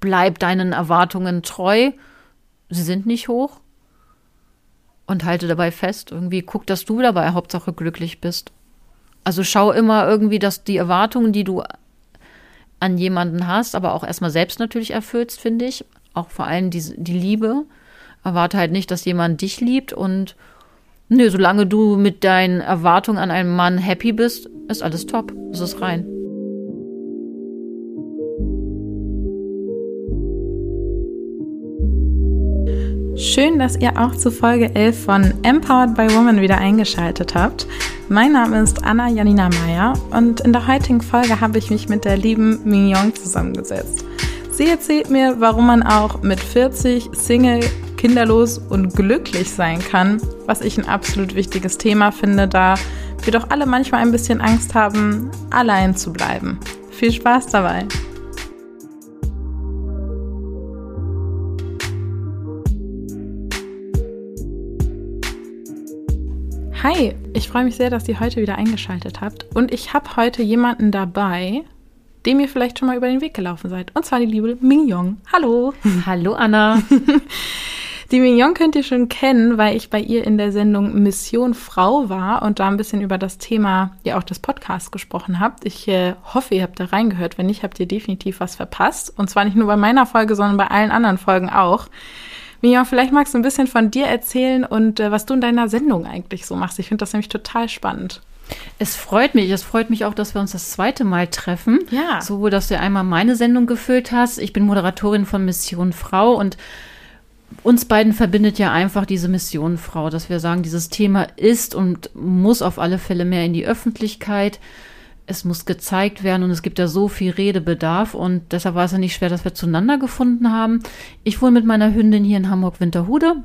bleib deinen Erwartungen treu. Sie sind nicht hoch. Und halte dabei fest, irgendwie guck, dass du dabei Hauptsache glücklich bist. Also schau immer irgendwie, dass die Erwartungen, die du an jemanden hast, aber auch erstmal selbst natürlich erfüllst, finde ich. Auch vor allem die, die Liebe. Erwarte halt nicht, dass jemand dich liebt und nö, solange du mit deinen Erwartungen an einen Mann happy bist, ist alles top. Es ist rein. Schön, dass ihr auch zu Folge 11 von Empowered by Woman wieder eingeschaltet habt. Mein Name ist Anna Janina Meyer und in der heutigen Folge habe ich mich mit der lieben Mignon zusammengesetzt. Sie erzählt mir, warum man auch mit 40 Single, kinderlos und glücklich sein kann, was ich ein absolut wichtiges Thema finde, da wir doch alle manchmal ein bisschen Angst haben, allein zu bleiben. Viel Spaß dabei! Hi, ich freue mich sehr, dass ihr heute wieder eingeschaltet habt. Und ich habe heute jemanden dabei, dem ihr vielleicht schon mal über den Weg gelaufen seid. Und zwar die liebe Mignon. Hallo. Hallo Anna. Die Mignon könnt ihr schon kennen, weil ich bei ihr in der Sendung Mission Frau war und da ein bisschen über das Thema ja auch des Podcasts gesprochen habt. Ich äh, hoffe, ihr habt da reingehört. Wenn nicht, habt ihr definitiv was verpasst. Und zwar nicht nur bei meiner Folge, sondern bei allen anderen Folgen auch. Mia, vielleicht magst du ein bisschen von dir erzählen und äh, was du in deiner Sendung eigentlich so machst. Ich finde das nämlich total spannend. Es freut mich. Es freut mich auch, dass wir uns das zweite Mal treffen. Ja. So, dass du einmal meine Sendung gefüllt hast. Ich bin Moderatorin von Mission Frau und uns beiden verbindet ja einfach diese Mission Frau, dass wir sagen, dieses Thema ist und muss auf alle Fälle mehr in die Öffentlichkeit es muss gezeigt werden und es gibt ja so viel Redebedarf und deshalb war es ja nicht schwer, dass wir zueinander gefunden haben. Ich wohne mit meiner Hündin hier in Hamburg-Winterhude.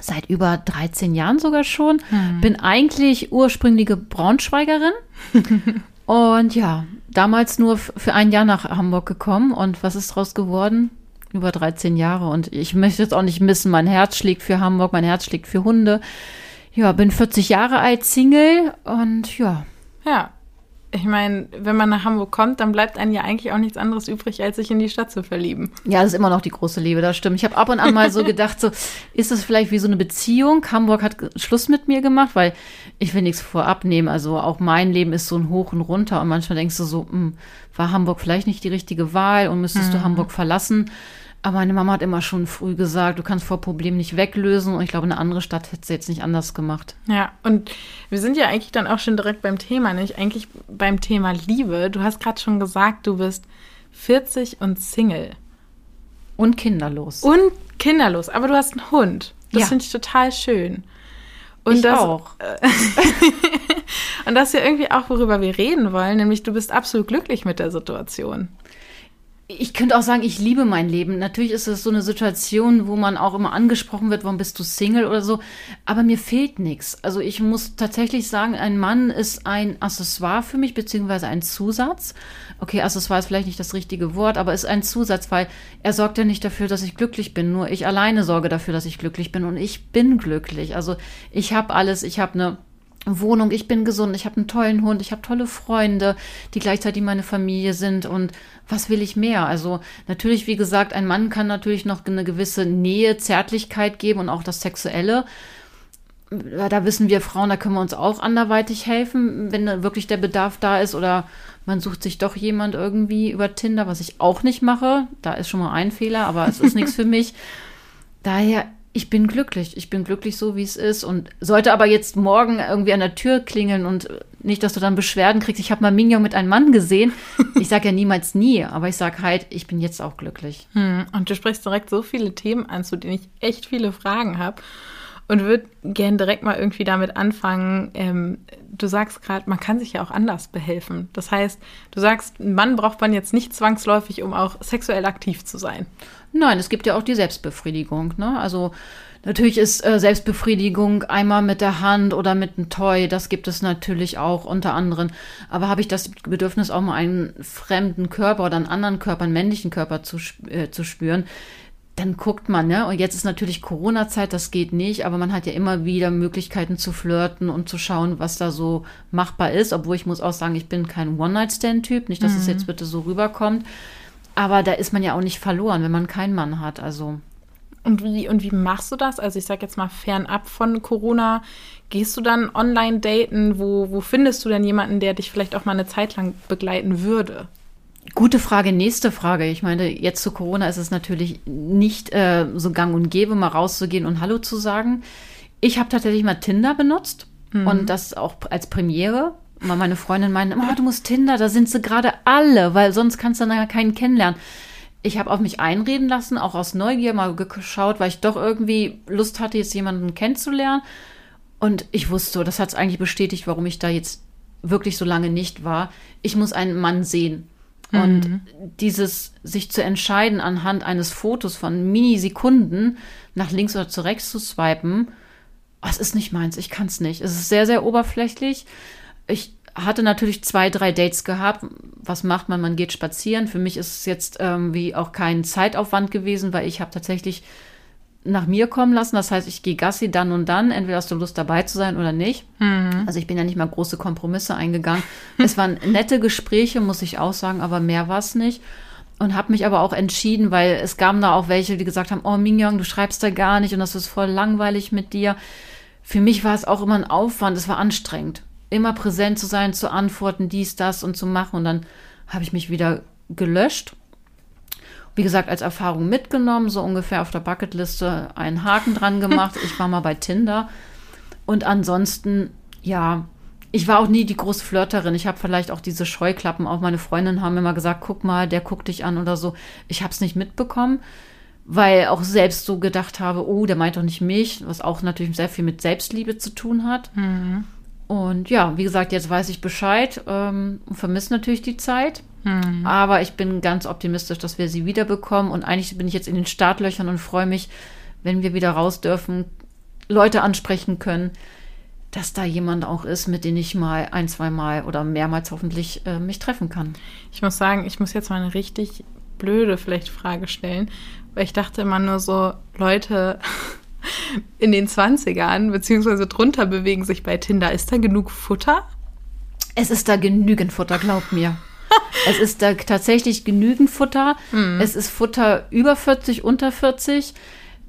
Seit über 13 Jahren sogar schon. Hm. Bin eigentlich ursprüngliche Braunschweigerin. und ja, damals nur für ein Jahr nach Hamburg gekommen. Und was ist daraus geworden? Über 13 Jahre. Und ich möchte jetzt auch nicht missen. Mein Herz schlägt für Hamburg, mein Herz schlägt für Hunde. Ja, bin 40 Jahre alt, Single und ja. Ja, ich meine, wenn man nach Hamburg kommt, dann bleibt einem ja eigentlich auch nichts anderes übrig, als sich in die Stadt zu verlieben. Ja, das ist immer noch die große Liebe, das stimmt. Ich habe ab und an mal so gedacht, so ist das vielleicht wie so eine Beziehung? Hamburg hat Schluss mit mir gemacht, weil ich will nichts vorab nehmen. Also auch mein Leben ist so ein Hoch und Runter und manchmal denkst du so, mh, hm, war Hamburg vielleicht nicht die richtige Wahl und müsstest mhm. du Hamburg verlassen? Aber meine Mama hat immer schon früh gesagt, du kannst vor Problemen nicht weglösen. Und ich glaube, eine andere Stadt hätte sie jetzt nicht anders gemacht. Ja, und wir sind ja eigentlich dann auch schon direkt beim Thema, nicht? Eigentlich beim Thema Liebe. Du hast gerade schon gesagt, du bist 40 und Single. Und kinderlos. Und kinderlos. Aber du hast einen Hund. Das ja. finde ich total schön. Und ich das, auch. und das ist ja irgendwie auch, worüber wir reden wollen, nämlich du bist absolut glücklich mit der Situation ich könnte auch sagen, ich liebe mein Leben. Natürlich ist es so eine Situation, wo man auch immer angesprochen wird, warum bist du Single oder so. Aber mir fehlt nichts. Also ich muss tatsächlich sagen, ein Mann ist ein Accessoire für mich, beziehungsweise ein Zusatz. Okay, Accessoire ist vielleicht nicht das richtige Wort, aber ist ein Zusatz, weil er sorgt ja nicht dafür, dass ich glücklich bin. Nur ich alleine sorge dafür, dass ich glücklich bin. Und ich bin glücklich. Also ich habe alles. Ich habe eine Wohnung, ich bin gesund, ich habe einen tollen Hund, ich habe tolle Freunde, die gleichzeitig meine Familie sind und was will ich mehr? Also natürlich, wie gesagt, ein Mann kann natürlich noch eine gewisse Nähe, Zärtlichkeit geben und auch das Sexuelle. Da wissen wir Frauen, da können wir uns auch anderweitig helfen, wenn wirklich der Bedarf da ist oder man sucht sich doch jemand irgendwie über Tinder, was ich auch nicht mache. Da ist schon mal ein Fehler, aber es ist nichts für mich. Daher ich bin glücklich. Ich bin glücklich so, wie es ist. Und sollte aber jetzt morgen irgendwie an der Tür klingeln und nicht, dass du dann Beschwerden kriegst. Ich habe mal Mignon mit einem Mann gesehen. Ich sage ja niemals nie, aber ich sage halt, ich bin jetzt auch glücklich. Hm. Und du sprichst direkt so viele Themen an, zu denen ich echt viele Fragen habe. Und würde gern direkt mal irgendwie damit anfangen. Ähm, du sagst gerade, man kann sich ja auch anders behelfen. Das heißt, du sagst, einen Mann braucht man jetzt nicht zwangsläufig, um auch sexuell aktiv zu sein. Nein, es gibt ja auch die Selbstbefriedigung. Ne? Also natürlich ist äh, Selbstbefriedigung einmal mit der Hand oder mit einem Toy, das gibt es natürlich auch unter anderem. Aber habe ich das Bedürfnis, auch mal einen fremden Körper oder einen anderen Körper, einen männlichen Körper zu, äh, zu spüren, dann guckt man, ne? Und jetzt ist natürlich Corona-Zeit, das geht nicht, aber man hat ja immer wieder Möglichkeiten zu flirten und zu schauen, was da so machbar ist. Obwohl ich muss auch sagen, ich bin kein One-Night-Stand-Typ, nicht, dass mhm. es jetzt bitte so rüberkommt. Aber da ist man ja auch nicht verloren, wenn man keinen Mann hat. Also. Und wie, und wie machst du das? Also ich sage jetzt mal fernab von Corona. Gehst du dann online daten? Wo, wo findest du denn jemanden, der dich vielleicht auch mal eine Zeit lang begleiten würde? Gute Frage, nächste Frage. Ich meine, jetzt zu Corona ist es natürlich nicht äh, so gang und gäbe, mal rauszugehen und Hallo zu sagen. Ich habe tatsächlich mal Tinder benutzt mhm. und das auch als Premiere. Weil meine Freundin meinte, oh, du musst Tinder, da sind sie gerade alle, weil sonst kannst du dann ja keinen kennenlernen. Ich habe auf mich einreden lassen, auch aus Neugier mal geschaut, weil ich doch irgendwie Lust hatte, jetzt jemanden kennenzulernen. Und ich wusste, das hat es eigentlich bestätigt, warum ich da jetzt wirklich so lange nicht war. Ich muss einen Mann sehen. Und mhm. dieses sich zu entscheiden, anhand eines Fotos von Minisekunden nach links oder zu rechts zu swipen, das ist nicht meins, ich kann es nicht. Es ist sehr, sehr oberflächlich. Ich hatte natürlich zwei, drei Dates gehabt. Was macht man? Man geht spazieren. Für mich ist es jetzt irgendwie auch kein Zeitaufwand gewesen, weil ich habe tatsächlich nach mir kommen lassen. Das heißt, ich gehe Gassi dann und dann. Entweder hast du Lust dabei zu sein oder nicht. Mhm. Also ich bin ja nicht mal große Kompromisse eingegangen. es waren nette Gespräche, muss ich auch sagen, aber mehr war es nicht. Und habe mich aber auch entschieden, weil es gaben da auch welche, die gesagt haben, oh Mignon, du schreibst da gar nicht und das ist voll langweilig mit dir. Für mich war es auch immer ein Aufwand, es war anstrengend. Immer präsent zu sein, zu antworten, dies, das und zu machen. Und dann habe ich mich wieder gelöscht wie gesagt, als Erfahrung mitgenommen, so ungefähr auf der Bucketliste einen Haken dran gemacht. Ich war mal bei Tinder. Und ansonsten, ja, ich war auch nie die große Flirterin. Ich habe vielleicht auch diese Scheuklappen. Auch meine Freundinnen haben immer gesagt, guck mal, der guckt dich an oder so. Ich habe es nicht mitbekommen, weil auch selbst so gedacht habe, oh, der meint doch nicht mich, was auch natürlich sehr viel mit Selbstliebe zu tun hat. Mhm. Und ja, wie gesagt, jetzt weiß ich Bescheid ähm, und vermisse natürlich die Zeit. Mhm. Aber ich bin ganz optimistisch, dass wir sie wiederbekommen. Und eigentlich bin ich jetzt in den Startlöchern und freue mich, wenn wir wieder raus dürfen, Leute ansprechen können, dass da jemand auch ist, mit dem ich mal ein, zwei Mal oder mehrmals hoffentlich äh, mich treffen kann. Ich muss sagen, ich muss jetzt mal eine richtig blöde vielleicht Frage stellen, weil ich dachte immer nur so, Leute in den 20ern beziehungsweise drunter bewegen sich bei Tinder. Ist da genug Futter? Es ist da genügend Futter, glaub mir. es ist da tatsächlich genügend Futter. Mhm. Es ist Futter über 40, unter 40.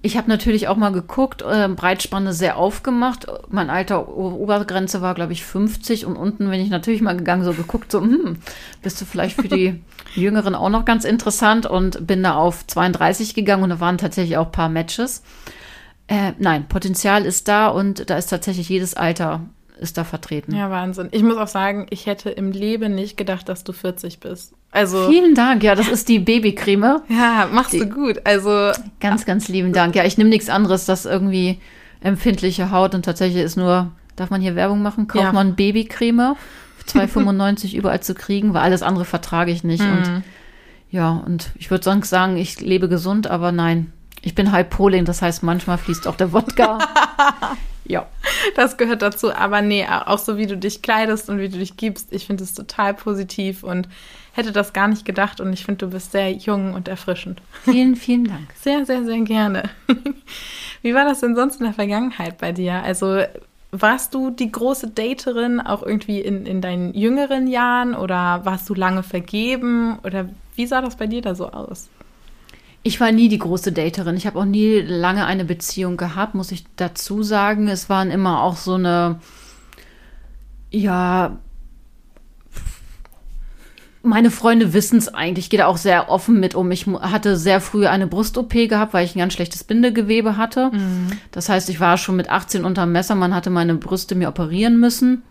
Ich habe natürlich auch mal geguckt, äh, Breitspanne sehr aufgemacht. Mein alter Obergrenze war, glaube ich, 50 und unten bin ich natürlich mal gegangen, so geguckt, so, hm, bist du vielleicht für die Jüngeren auch noch ganz interessant und bin da auf 32 gegangen und da waren tatsächlich auch ein paar Matches. Äh, nein, Potenzial ist da und da ist tatsächlich jedes Alter ist da vertreten. Ja, Wahnsinn. Ich muss auch sagen, ich hätte im Leben nicht gedacht, dass du 40 bist. Also vielen Dank. Ja, das ist die Babycreme. Ja, machst die, du gut. Also ganz, ganz lieben Dank. Ja, ich nehme nichts anderes, das irgendwie empfindliche Haut und tatsächlich ist nur, darf man hier Werbung machen? Kauft ja. man Babycreme 2,95 überall zu kriegen, weil alles andere vertrage ich nicht. Mhm. Und ja, und ich würde sonst sagen, ich lebe gesund, aber nein, ich bin halb Polin, das heißt, manchmal fließt auch der Wodka. Ja, das gehört dazu. Aber nee, auch so wie du dich kleidest und wie du dich gibst, ich finde es total positiv und hätte das gar nicht gedacht. Und ich finde, du bist sehr jung und erfrischend. Vielen, vielen Dank. Sehr, sehr, sehr gerne. Wie war das denn sonst in der Vergangenheit bei dir? Also warst du die große Daterin auch irgendwie in, in deinen jüngeren Jahren oder warst du lange vergeben? Oder wie sah das bei dir da so aus? Ich war nie die große Daterin. Ich habe auch nie lange eine Beziehung gehabt, muss ich dazu sagen. Es waren immer auch so eine, ja, meine Freunde wissen es eigentlich. Ich gehe da auch sehr offen mit um. Ich hatte sehr früh eine Brust-OP gehabt, weil ich ein ganz schlechtes Bindegewebe hatte. Mhm. Das heißt, ich war schon mit 18 unterm Messer. Man hatte meine Brüste mir operieren müssen.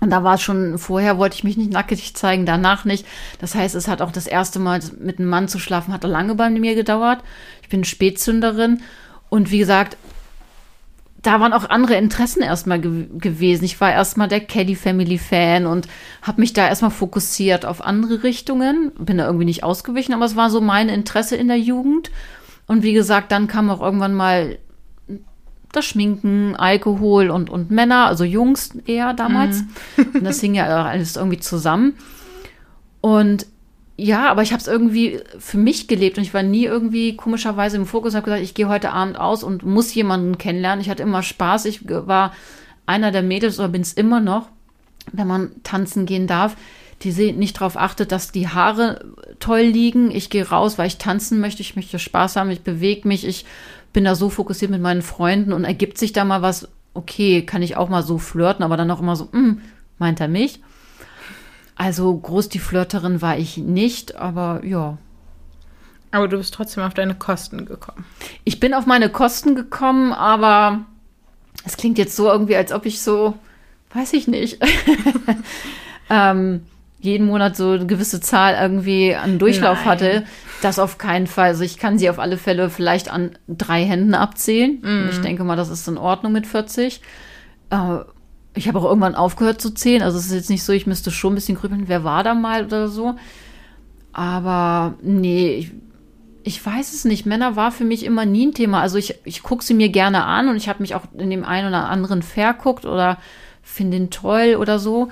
Und da war es schon, vorher wollte ich mich nicht nackig zeigen, danach nicht. Das heißt, es hat auch das erste Mal mit einem Mann zu schlafen, hat lange bei mir gedauert. Ich bin Spätzünderin. Und wie gesagt, da waren auch andere Interessen erstmal ge gewesen. Ich war erstmal der Kelly Family Fan und habe mich da erstmal fokussiert auf andere Richtungen. Bin da irgendwie nicht ausgewichen, aber es war so mein Interesse in der Jugend. Und wie gesagt, dann kam auch irgendwann mal das Schminken, Alkohol und, und Männer, also Jungs eher damals. Mhm. Und das hing ja alles irgendwie zusammen. Und ja, aber ich habe es irgendwie für mich gelebt und ich war nie irgendwie komischerweise im Fokus. Habe gesagt, ich gehe heute Abend aus und muss jemanden kennenlernen. Ich hatte immer Spaß. Ich war einer der Mädels oder bin es immer noch, wenn man tanzen gehen darf, die nicht darauf achtet, dass die Haare toll liegen. Ich gehe raus, weil ich tanzen möchte, ich möchte Spaß haben, ich bewege mich, ich bin da so fokussiert mit meinen Freunden und ergibt sich da mal was, okay, kann ich auch mal so flirten, aber dann auch immer so, hm, meint er mich? Also groß die Flirterin war ich nicht, aber ja. Aber du bist trotzdem auf deine Kosten gekommen. Ich bin auf meine Kosten gekommen, aber es klingt jetzt so irgendwie, als ob ich so, weiß ich nicht, ähm, jeden Monat so eine gewisse Zahl irgendwie an Durchlauf Nein. hatte. Das auf keinen Fall. Also ich kann sie auf alle Fälle vielleicht an drei Händen abzählen. Mm. Ich denke mal, das ist in Ordnung mit 40. Äh, ich habe auch irgendwann aufgehört zu zählen. Also es ist jetzt nicht so, ich müsste schon ein bisschen grübeln, wer war da mal oder so. Aber nee, ich, ich weiß es nicht. Männer war für mich immer nie ein Thema. Also ich, ich gucke sie mir gerne an und ich habe mich auch in dem einen oder anderen verguckt oder finde ihn toll oder so.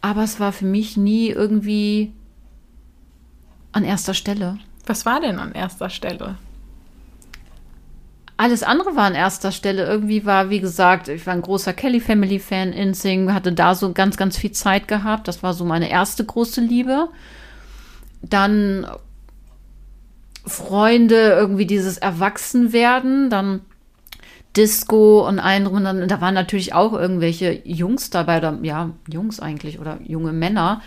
Aber es war für mich nie irgendwie an erster Stelle. Was war denn an erster Stelle? Alles andere war an erster Stelle. Irgendwie war, wie gesagt, ich war ein großer Kelly Family Fan, in Sing, hatte da so ganz, ganz viel Zeit gehabt. Das war so meine erste große Liebe. Dann Freunde, irgendwie dieses Erwachsenwerden, dann Disco und allen drum. Und dann, da waren natürlich auch irgendwelche Jungs dabei, oder ja, Jungs eigentlich oder junge Männer.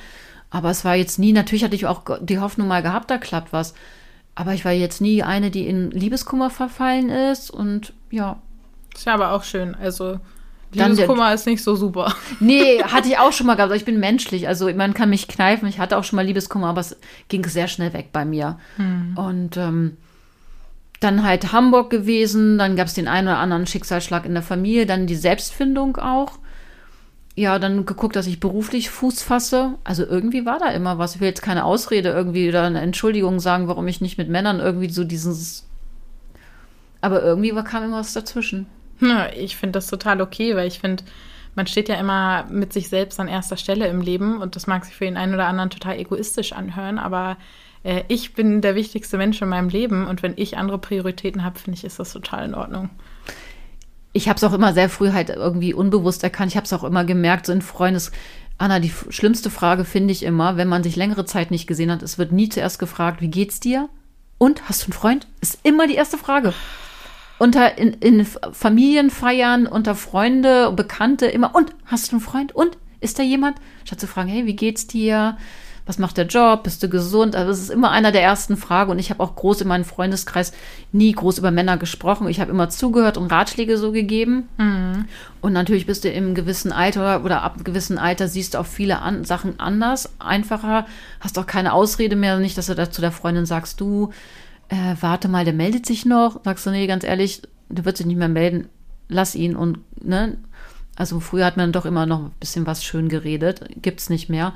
Aber es war jetzt nie, natürlich hatte ich auch die Hoffnung mal gehabt, da klappt was. Aber ich war jetzt nie eine, die in Liebeskummer verfallen ist und ja. Ist ja aber auch schön. Also Liebeskummer Dann, ist nicht so super. Nee, hatte ich auch schon mal gehabt. Ich bin menschlich. Also man kann mich kneifen. Ich hatte auch schon mal Liebeskummer, aber es ging sehr schnell weg bei mir. Hm. Und ähm, dann halt Hamburg gewesen. Dann gab es den einen oder anderen Schicksalsschlag in der Familie. Dann die Selbstfindung auch ja, dann geguckt, dass ich beruflich Fuß fasse. Also irgendwie war da immer was. Ich will jetzt keine Ausrede irgendwie oder eine Entschuldigung sagen, warum ich nicht mit Männern irgendwie so dieses. Aber irgendwie kam immer was dazwischen. Ja, ich finde das total okay, weil ich finde, man steht ja immer mit sich selbst an erster Stelle im Leben und das mag sich für den einen oder anderen total egoistisch anhören, aber äh, ich bin der wichtigste Mensch in meinem Leben und wenn ich andere Prioritäten habe, finde ich, ist das total in Ordnung ich habe es auch immer sehr früh halt irgendwie unbewusst erkannt. Ich habe es auch immer gemerkt, so in Freundes. Anna, die schlimmste Frage finde ich immer, wenn man sich längere Zeit nicht gesehen hat, es wird nie zuerst gefragt, wie geht's dir? Und hast du einen Freund? Ist immer die erste Frage. Unter in, in Familienfeiern, unter Freunde, Bekannte immer. Und hast du einen Freund? Und ist da jemand? Statt zu fragen, hey, wie geht's dir? Was macht der Job, bist du gesund? Also es ist immer einer der ersten Fragen und ich habe auch groß in meinem Freundeskreis nie groß über Männer gesprochen. Ich habe immer zugehört und Ratschläge so gegeben. Mhm. Und natürlich bist du im gewissen Alter oder ab einem gewissen Alter siehst du auch viele an Sachen anders, einfacher, hast auch keine Ausrede mehr, nicht, dass du da zu der Freundin sagst, du, äh, warte mal, der meldet sich noch. Sagst du, nee, ganz ehrlich, der wird sich nicht mehr melden, lass ihn und, ne? Also früher hat man doch immer noch ein bisschen was schön geredet, gibt's nicht mehr.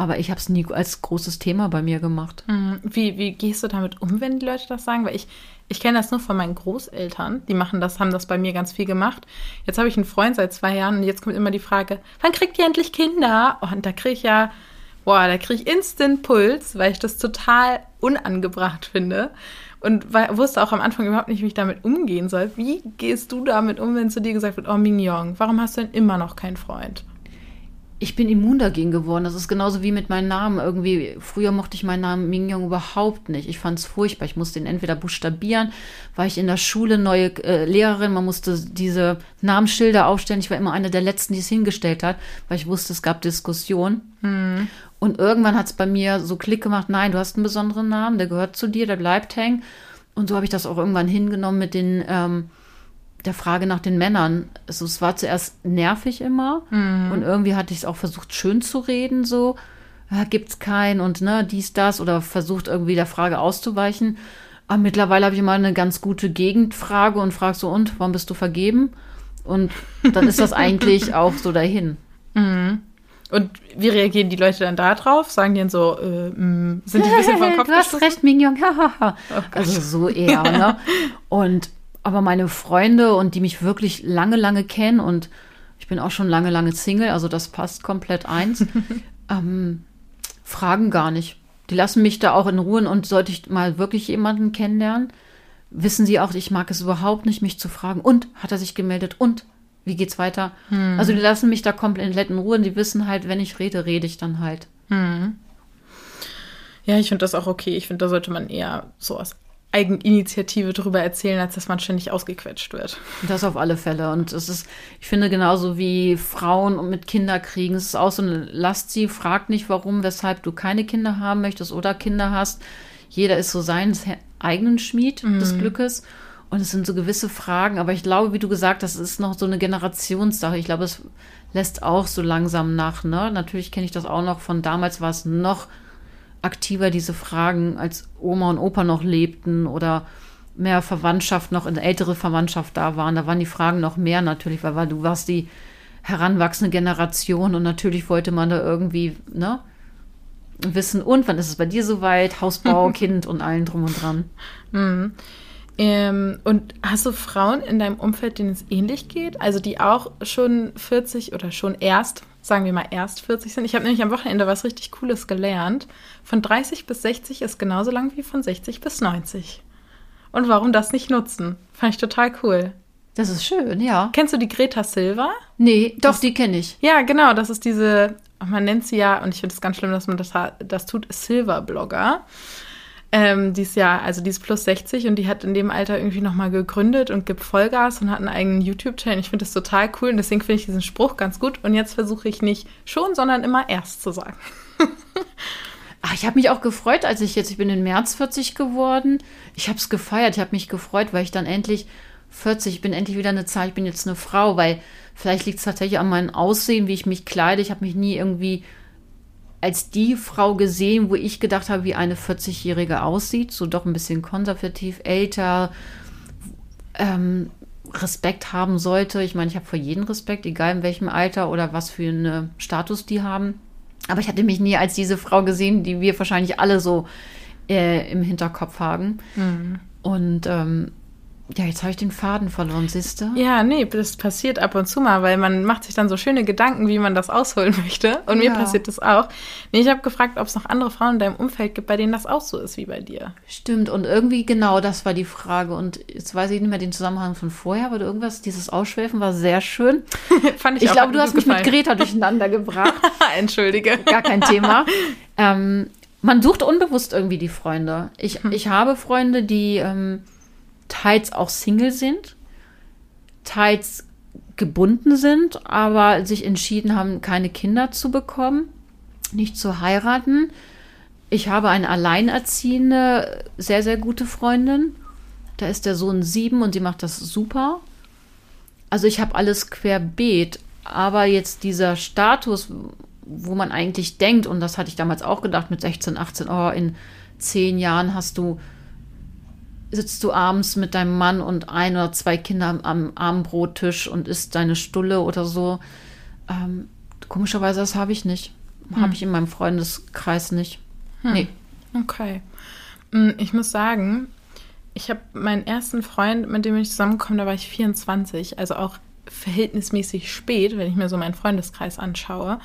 Aber ich habe es nie als großes Thema bei mir gemacht. Mhm. Wie, wie gehst du damit um, wenn die Leute das sagen? Weil ich, ich kenne das nur von meinen Großeltern. Die machen das, haben das bei mir ganz viel gemacht. Jetzt habe ich einen Freund seit zwei Jahren und jetzt kommt immer die Frage, wann kriegt ihr endlich Kinder? Und da kriege ich ja, boah, da kriege ich Instant Puls, weil ich das total unangebracht finde. Und wusste auch am Anfang überhaupt nicht, wie ich damit umgehen soll. Wie gehst du damit um, wenn zu dir gesagt wird, oh Mignon, warum hast du denn immer noch keinen Freund? Ich bin immun dagegen geworden. Das ist genauso wie mit meinem Namen. Irgendwie, früher mochte ich meinen Namen Mingyong überhaupt nicht. Ich fand es furchtbar. Ich musste ihn entweder buchstabieren, war ich in der Schule neue äh, Lehrerin, man musste diese Namensschilder aufstellen. Ich war immer eine der letzten, die es hingestellt hat, weil ich wusste, es gab Diskussionen. Hm. Und irgendwann hat es bei mir so Klick gemacht, nein, du hast einen besonderen Namen, der gehört zu dir, der bleibt hängen. Und so habe ich das auch irgendwann hingenommen mit den ähm, der Frage nach den Männern. Also es war zuerst nervig immer mhm. und irgendwie hatte ich es auch versucht, schön zu reden, so ja, gibt's keinen und ne, dies, das oder versucht irgendwie der Frage auszuweichen. Aber mittlerweile habe ich immer eine ganz gute Gegenfrage und frage so, und warum bist du vergeben? Und dann ist das eigentlich auch so dahin. Mhm. Und wie reagieren die Leute dann da drauf? Sagen die dann so, äh, mh, sind die ein bisschen vom Kopf Du hast recht, Mignon, hahaha. oh also so eher, ne? Und aber meine Freunde und die mich wirklich lange, lange kennen und ich bin auch schon lange, lange Single, also das passt komplett eins, ähm, fragen gar nicht. Die lassen mich da auch in Ruhe und sollte ich mal wirklich jemanden kennenlernen, wissen sie auch, ich mag es überhaupt nicht, mich zu fragen. Und hat er sich gemeldet? Und wie geht's weiter? Hm. Also die lassen mich da komplett in Ruhe und die wissen halt, wenn ich rede, rede ich dann halt. Hm. Ja, ich finde das auch okay. Ich finde, da sollte man eher so aus Eigeninitiative darüber erzählen, als dass man ständig ausgequetscht wird. Das auf alle Fälle. Und es ist, ich finde, genauso wie Frauen mit Kinder kriegen, es ist auch so eine Last sie, frag nicht, warum, weshalb du keine Kinder haben möchtest oder Kinder hast. Jeder ist so seines eigenen Schmied mhm. des Glückes. Und es sind so gewisse Fragen, aber ich glaube, wie du gesagt hast, es ist noch so eine Generationssache. Ich glaube, es lässt auch so langsam nach. Ne? Natürlich kenne ich das auch noch von damals, war es noch aktiver diese Fragen, als Oma und Opa noch lebten oder mehr Verwandtschaft noch, eine ältere Verwandtschaft da waren. Da waren die Fragen noch mehr natürlich, weil, weil du warst die heranwachsende Generation und natürlich wollte man da irgendwie, ne? Wissen, und wann ist es bei dir soweit? Hausbau, Kind und allen drum und dran. Mhm. Ähm, und hast du Frauen in deinem Umfeld, denen es ähnlich geht? Also die auch schon 40 oder schon erst sagen wir mal, erst 40 sind. Ich habe nämlich am Wochenende was richtig Cooles gelernt. Von 30 bis 60 ist genauso lang wie von 60 bis 90. Und warum das nicht nutzen? Fand ich total cool. Das ist schön, ja. Kennst du die Greta Silva? Nee, doch, das, die kenne ich. Ja, genau. Das ist diese, man nennt sie ja, und ich finde es ganz schlimm, dass man das, das tut, Silver-Blogger. Ähm, die ist ja, also die ist plus 60 und die hat in dem Alter irgendwie nochmal gegründet und gibt Vollgas und hat einen eigenen YouTube-Channel. Ich finde das total cool und deswegen finde ich diesen Spruch ganz gut. Und jetzt versuche ich nicht schon, sondern immer erst zu sagen. Ach, ich habe mich auch gefreut, als ich jetzt, ich bin im März 40 geworden. Ich habe es gefeiert, ich habe mich gefreut, weil ich dann endlich 40, ich bin endlich wieder eine Zahl, ich bin jetzt eine Frau, weil vielleicht liegt es tatsächlich an meinem Aussehen, wie ich mich kleide. Ich habe mich nie irgendwie als die Frau gesehen, wo ich gedacht habe, wie eine 40-Jährige aussieht, so doch ein bisschen konservativ, älter, ähm, Respekt haben sollte. Ich meine, ich habe vor jedem Respekt, egal in welchem Alter oder was für einen Status die haben. Aber ich hatte mich nie als diese Frau gesehen, die wir wahrscheinlich alle so äh, im Hinterkopf haben. Mhm. Und ähm, ja, jetzt habe ich den Faden verloren, siehst du? Ja, nee, das passiert ab und zu mal, weil man macht sich dann so schöne Gedanken, wie man das ausholen möchte. Und mir ja. passiert das auch. Nee, ich habe gefragt, ob es noch andere Frauen in deinem Umfeld gibt, bei denen das auch so ist wie bei dir. Stimmt, und irgendwie genau das war die Frage. Und jetzt weiß ich nicht mehr den Zusammenhang von vorher, aber irgendwas, dieses Ausschwelfen war sehr schön. Fand ich Ich glaube, du hast mich gefallen. mit Greta durcheinander gebracht. Entschuldige. Gar kein Thema. ähm, man sucht unbewusst irgendwie die Freunde. Ich, hm. ich habe Freunde, die. Ähm, teils auch Single sind, teils gebunden sind, aber sich entschieden haben, keine Kinder zu bekommen, nicht zu heiraten. Ich habe eine alleinerziehende, sehr, sehr gute Freundin. Da ist der Sohn sieben und sie macht das super. Also ich habe alles querbeet. Aber jetzt dieser Status, wo man eigentlich denkt, und das hatte ich damals auch gedacht mit 16, 18, oh, in zehn Jahren hast du sitzt du abends mit deinem Mann und ein oder zwei Kindern am Abendbrottisch und isst deine Stulle oder so. Ähm, komischerweise, das habe ich nicht. Hm. Habe ich in meinem Freundeskreis nicht. Hm. Nee. Okay. Hm, ich muss sagen, ich habe meinen ersten Freund, mit dem ich zusammengekommen, da war ich 24, also auch verhältnismäßig spät, wenn ich mir so meinen Freundeskreis anschaue.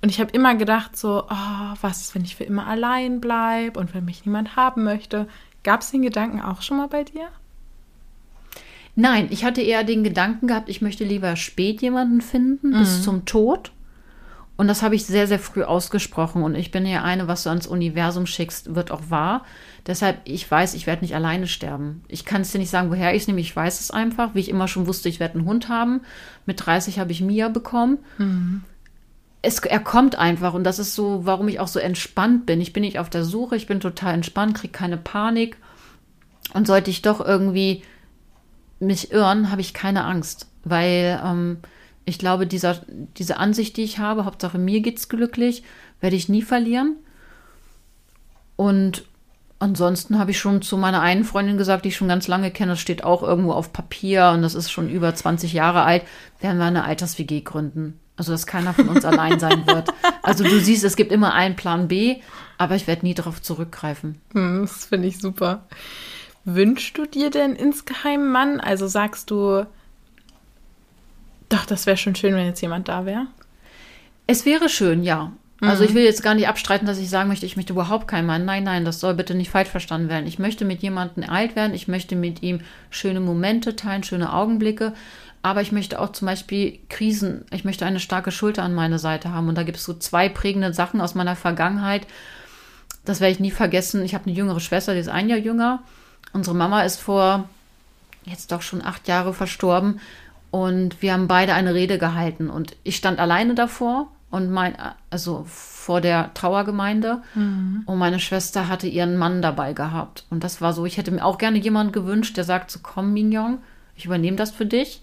Und ich habe immer gedacht, so, oh, was ist, wenn ich für immer allein bleibe und wenn mich niemand haben möchte? Gab es den Gedanken auch schon mal bei dir? Nein, ich hatte eher den Gedanken gehabt, ich möchte lieber spät jemanden finden, mhm. bis zum Tod. Und das habe ich sehr, sehr früh ausgesprochen. Und ich bin ja eine, was du ans Universum schickst, wird auch wahr. Deshalb, ich weiß, ich werde nicht alleine sterben. Ich kann es dir nicht sagen, woher ich es nehme. Ich weiß es einfach. Wie ich immer schon wusste, ich werde einen Hund haben. Mit 30 habe ich Mia bekommen. Mhm. Es, er kommt einfach. Und das ist so, warum ich auch so entspannt bin. Ich bin nicht auf der Suche. Ich bin total entspannt, kriege keine Panik. Und sollte ich doch irgendwie mich irren, habe ich keine Angst. Weil ähm, ich glaube, dieser, diese Ansicht, die ich habe, Hauptsache mir geht's glücklich, werde ich nie verlieren. Und ansonsten habe ich schon zu meiner einen Freundin gesagt, die ich schon ganz lange kenne, das steht auch irgendwo auf Papier und das ist schon über 20 Jahre alt, werden wir eine Alters-WG gründen. Also, dass keiner von uns allein sein wird. Also, du siehst, es gibt immer einen Plan B, aber ich werde nie darauf zurückgreifen. Hm, das finde ich super. Wünschst du dir denn insgeheim Mann? Also sagst du, doch, das wäre schon schön, wenn jetzt jemand da wäre? Es wäre schön, ja. Also ich mhm. will jetzt gar nicht abstreiten, dass ich sagen möchte, ich möchte überhaupt keinen Mann. Nein, nein, das soll bitte nicht falsch verstanden werden. Ich möchte mit jemandem alt werden, ich möchte mit ihm schöne Momente teilen, schöne Augenblicke. Aber ich möchte auch zum Beispiel Krisen, ich möchte eine starke Schulter an meiner Seite haben. Und da gibt es so zwei prägende Sachen aus meiner Vergangenheit. Das werde ich nie vergessen. Ich habe eine jüngere Schwester, die ist ein Jahr jünger. Unsere Mama ist vor jetzt doch schon acht Jahre verstorben. Und wir haben beide eine Rede gehalten. Und ich stand alleine davor und mein, also vor der Trauergemeinde. Mhm. Und meine Schwester hatte ihren Mann dabei gehabt. Und das war so, ich hätte mir auch gerne jemanden gewünscht, der sagt so, komm, Mignon, ich übernehme das für dich.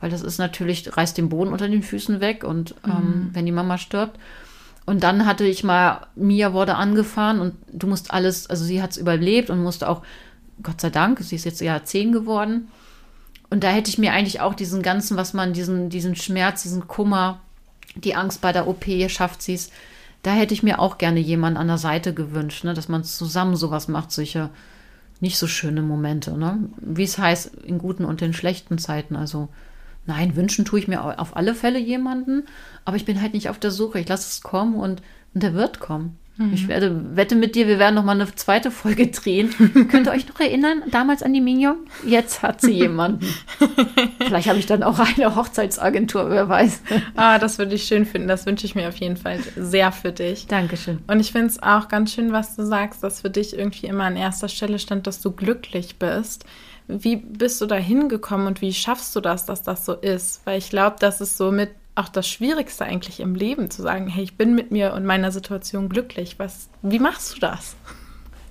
Weil das ist natürlich, reißt den Boden unter den Füßen weg und ähm, mhm. ähm, wenn die Mama stirbt. Und dann hatte ich mal, Mia wurde angefahren und du musst alles, also sie hat es überlebt und musste auch, Gott sei Dank, sie ist jetzt ja zehn geworden. Und da hätte ich mir eigentlich auch diesen ganzen, was man, diesen, diesen Schmerz, diesen Kummer, die Angst bei der OP, schafft sie es. Da hätte ich mir auch gerne jemanden an der Seite gewünscht, ne, dass man zusammen sowas macht, solche nicht so schöne Momente, ne? Wie es heißt, in guten und in schlechten Zeiten. Also, nein, wünschen tue ich mir auf alle Fälle jemanden, aber ich bin halt nicht auf der Suche. Ich lasse es kommen und, und der wird kommen. Mhm. Ich werde, wette mit dir, wir werden noch mal eine zweite Folge drehen. Könnt ihr euch noch erinnern, damals an die Mignon? Jetzt hat sie jemanden. Vielleicht habe ich dann auch eine Hochzeitsagentur, wer weiß. Ah, das würde ich schön finden. Das wünsche ich mir auf jeden Fall sehr für dich. Dankeschön. Und ich finde es auch ganz schön, was du sagst, dass für dich irgendwie immer an erster Stelle stand, dass du glücklich bist. Wie bist du da hingekommen und wie schaffst du das, dass das so ist? Weil ich glaube, das ist so mit auch das Schwierigste eigentlich im Leben, zu sagen, hey, ich bin mit mir und meiner Situation glücklich. Was, wie machst du das?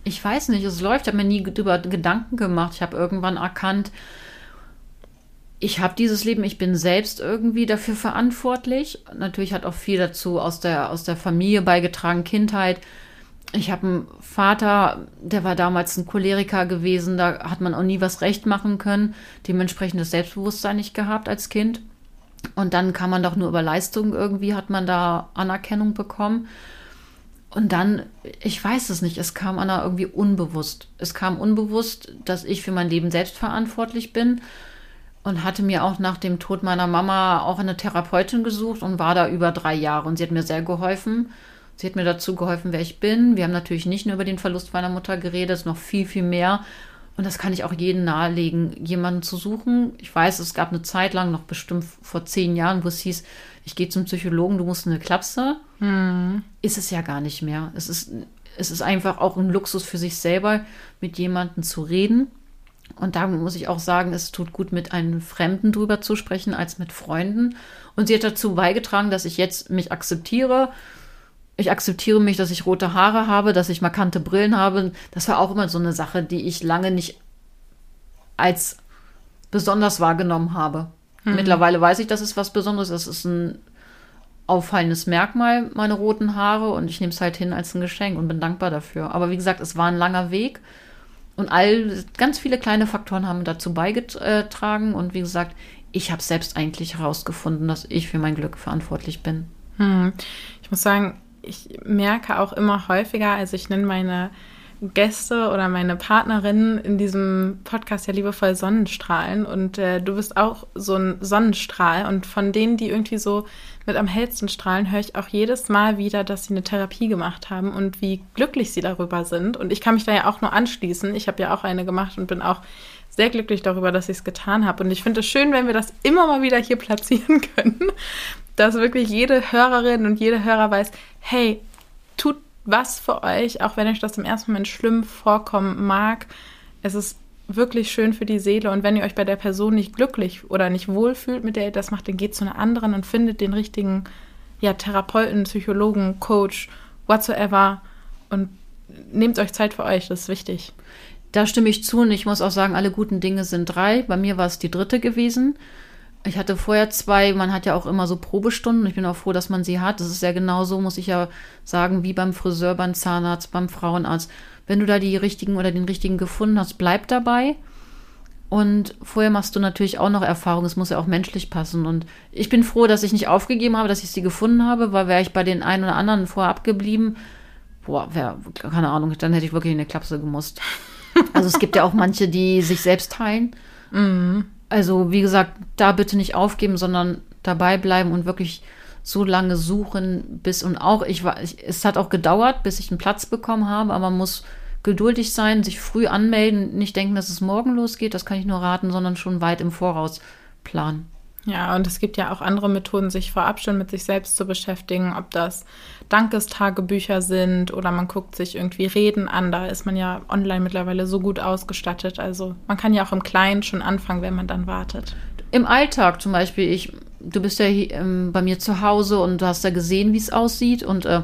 Ich weiß nicht, es läuft. Ich habe mir nie darüber Gedanken gemacht. Ich habe irgendwann erkannt, ich habe dieses Leben, ich bin selbst irgendwie dafür verantwortlich. Natürlich hat auch viel dazu aus der, aus der Familie beigetragen, Kindheit. Ich habe einen Vater, der war damals ein Choleriker gewesen, da hat man auch nie was recht machen können, dementsprechend das Selbstbewusstsein nicht gehabt als Kind. Und dann kann man doch nur über Leistung irgendwie, hat man da Anerkennung bekommen. Und dann, ich weiß es nicht, es kam Anna irgendwie unbewusst. Es kam unbewusst, dass ich für mein Leben selbst verantwortlich bin und hatte mir auch nach dem Tod meiner Mama auch eine Therapeutin gesucht und war da über drei Jahre. Und sie hat mir sehr geholfen. Sie hat mir dazu geholfen, wer ich bin. Wir haben natürlich nicht nur über den Verlust meiner Mutter geredet, noch viel, viel mehr. Und das kann ich auch jedem nahelegen, jemanden zu suchen. Ich weiß, es gab eine Zeit lang, noch bestimmt vor zehn Jahren, wo es hieß, ich gehe zum Psychologen, du musst eine Klapse. Hm. Ist es ja gar nicht mehr. Es ist, es ist einfach auch ein Luxus für sich selber, mit jemandem zu reden. Und da muss ich auch sagen, es tut gut, mit einem Fremden drüber zu sprechen, als mit Freunden. Und sie hat dazu beigetragen, dass ich jetzt mich akzeptiere, ich akzeptiere mich, dass ich rote Haare habe, dass ich markante Brillen habe. Das war auch immer so eine Sache, die ich lange nicht als besonders wahrgenommen habe. Mhm. Mittlerweile weiß ich, dass es was Besonderes ist. Es ist ein auffallendes Merkmal, meine roten Haare, und ich nehme es halt hin als ein Geschenk und bin dankbar dafür. Aber wie gesagt, es war ein langer Weg und all ganz viele kleine Faktoren haben dazu beigetragen. Und wie gesagt, ich habe selbst eigentlich herausgefunden, dass ich für mein Glück verantwortlich bin. Hm. Ich muss sagen, ich merke auch immer häufiger, also ich nenne meine Gäste oder meine Partnerinnen in diesem Podcast ja liebevoll Sonnenstrahlen. Und äh, du bist auch so ein Sonnenstrahl. Und von denen, die irgendwie so mit am hellsten strahlen, höre ich auch jedes Mal wieder, dass sie eine Therapie gemacht haben und wie glücklich sie darüber sind. Und ich kann mich da ja auch nur anschließen. Ich habe ja auch eine gemacht und bin auch sehr glücklich darüber, dass ich es getan habe und ich finde es schön, wenn wir das immer mal wieder hier platzieren können, dass wirklich jede Hörerin und jeder Hörer weiß, hey, tut was für euch, auch wenn euch das im ersten Moment schlimm vorkommen mag. Es ist wirklich schön für die Seele und wenn ihr euch bei der Person nicht glücklich oder nicht wohlfühlt, mit der ihr das macht, dann geht zu einer anderen und findet den richtigen ja, Therapeuten, Psychologen, Coach, whatsoever und nehmt euch Zeit für euch, das ist wichtig. Da stimme ich zu und ich muss auch sagen, alle guten Dinge sind drei. Bei mir war es die dritte gewesen. Ich hatte vorher zwei, man hat ja auch immer so Probestunden. Ich bin auch froh, dass man sie hat. Das ist ja genauso, muss ich ja sagen, wie beim Friseur, beim Zahnarzt, beim Frauenarzt. Wenn du da die richtigen oder den richtigen gefunden hast, bleib dabei. Und vorher machst du natürlich auch noch Erfahrung. Es muss ja auch menschlich passen. Und ich bin froh, dass ich nicht aufgegeben habe, dass ich sie gefunden habe, weil wäre ich bei den einen oder anderen vorher abgeblieben, boah, wäre, keine Ahnung, dann hätte ich wirklich in eine Klapse gemusst. Also es gibt ja auch manche, die sich selbst heilen. Mhm. Also, wie gesagt, da bitte nicht aufgeben, sondern dabei bleiben und wirklich so lange suchen, bis und auch, ich war, ich, es hat auch gedauert, bis ich einen Platz bekommen habe, aber man muss geduldig sein, sich früh anmelden, nicht denken, dass es morgen losgeht, das kann ich nur raten, sondern schon weit im Voraus planen. Ja, und es gibt ja auch andere Methoden, sich vorab schon mit sich selbst zu beschäftigen, ob das Dankestagebücher sind oder man guckt sich irgendwie Reden an. Da ist man ja online mittlerweile so gut ausgestattet. Also man kann ja auch im Kleinen schon anfangen, wenn man dann wartet. Im Alltag zum Beispiel, ich, du bist ja hier, ähm, bei mir zu Hause und du hast ja gesehen, wie es aussieht und äh,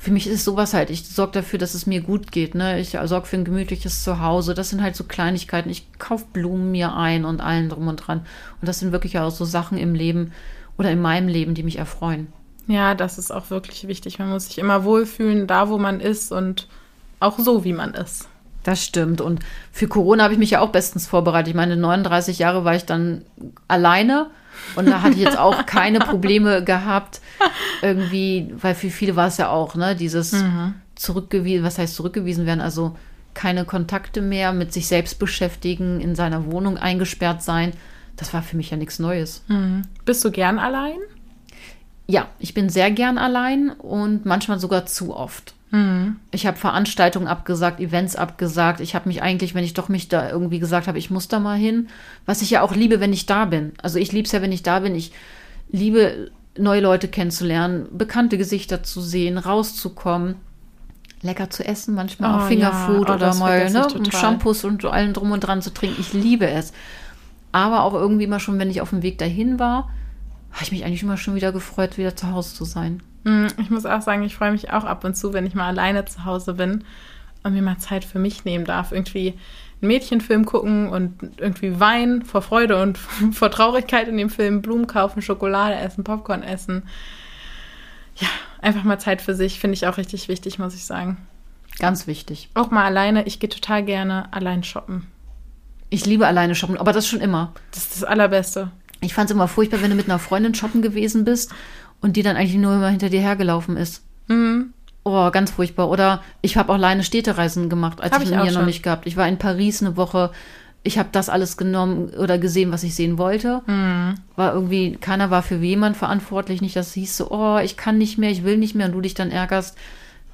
für mich ist sowas halt, ich sorge dafür, dass es mir gut geht. Ne? Ich sorge für ein gemütliches Zuhause. Das sind halt so Kleinigkeiten. Ich kaufe Blumen mir ein und allen drum und dran. Und das sind wirklich auch so Sachen im Leben oder in meinem Leben, die mich erfreuen. Ja, das ist auch wirklich wichtig. Man muss sich immer wohlfühlen, da wo man ist und auch so, wie man ist. Das stimmt. Und für Corona habe ich mich ja auch bestens vorbereitet. Ich meine, 39 Jahre war ich dann alleine und da hatte ich jetzt auch keine Probleme gehabt, irgendwie, weil für viele war es ja auch, ne, dieses mhm. zurückgewiesen, was heißt zurückgewiesen werden, also keine Kontakte mehr, mit sich selbst beschäftigen, in seiner Wohnung eingesperrt sein. Das war für mich ja nichts Neues. Mhm. Bist du gern allein? Ja, ich bin sehr gern allein und manchmal sogar zu oft. Mhm. Ich habe Veranstaltungen abgesagt, Events abgesagt. Ich habe mich eigentlich, wenn ich doch mich da irgendwie gesagt habe, ich muss da mal hin, was ich ja auch liebe, wenn ich da bin. Also ich liebe es ja, wenn ich da bin. Ich liebe neue Leute kennenzulernen, bekannte Gesichter zu sehen, rauszukommen, lecker zu essen, manchmal oh, auch Fingerfood ja. oh, oder mal ne, Shampoos und allen drum und dran zu trinken. Ich liebe es. Aber auch irgendwie mal schon, wenn ich auf dem Weg dahin war, habe ich mich eigentlich immer schon wieder gefreut, wieder zu Hause zu sein. Mm, ich muss auch sagen, ich freue mich auch ab und zu, wenn ich mal alleine zu Hause bin und mir mal Zeit für mich nehmen darf. Irgendwie einen Mädchenfilm gucken und irgendwie weinen vor Freude und vor Traurigkeit in dem Film, Blumen kaufen, Schokolade essen, Popcorn essen. Ja, einfach mal Zeit für sich, finde ich auch richtig wichtig, muss ich sagen. Ganz wichtig. Auch mal alleine. Ich gehe total gerne allein shoppen. Ich liebe alleine shoppen, aber das schon immer. Das ist das Allerbeste. Ich fand es immer furchtbar, wenn du mit einer Freundin shoppen gewesen bist und die dann eigentlich nur immer hinter dir hergelaufen ist. Mhm. Oh, ganz furchtbar. Oder ich habe auch alleine Städtereisen gemacht, als hab ich, ich hier noch nicht gehabt. Ich war in Paris eine Woche. Ich habe das alles genommen oder gesehen, was ich sehen wollte. Mhm. War irgendwie, keiner war für jemand verantwortlich. Nicht, dass es hieß so, oh, ich kann nicht mehr, ich will nicht mehr und du dich dann ärgerst.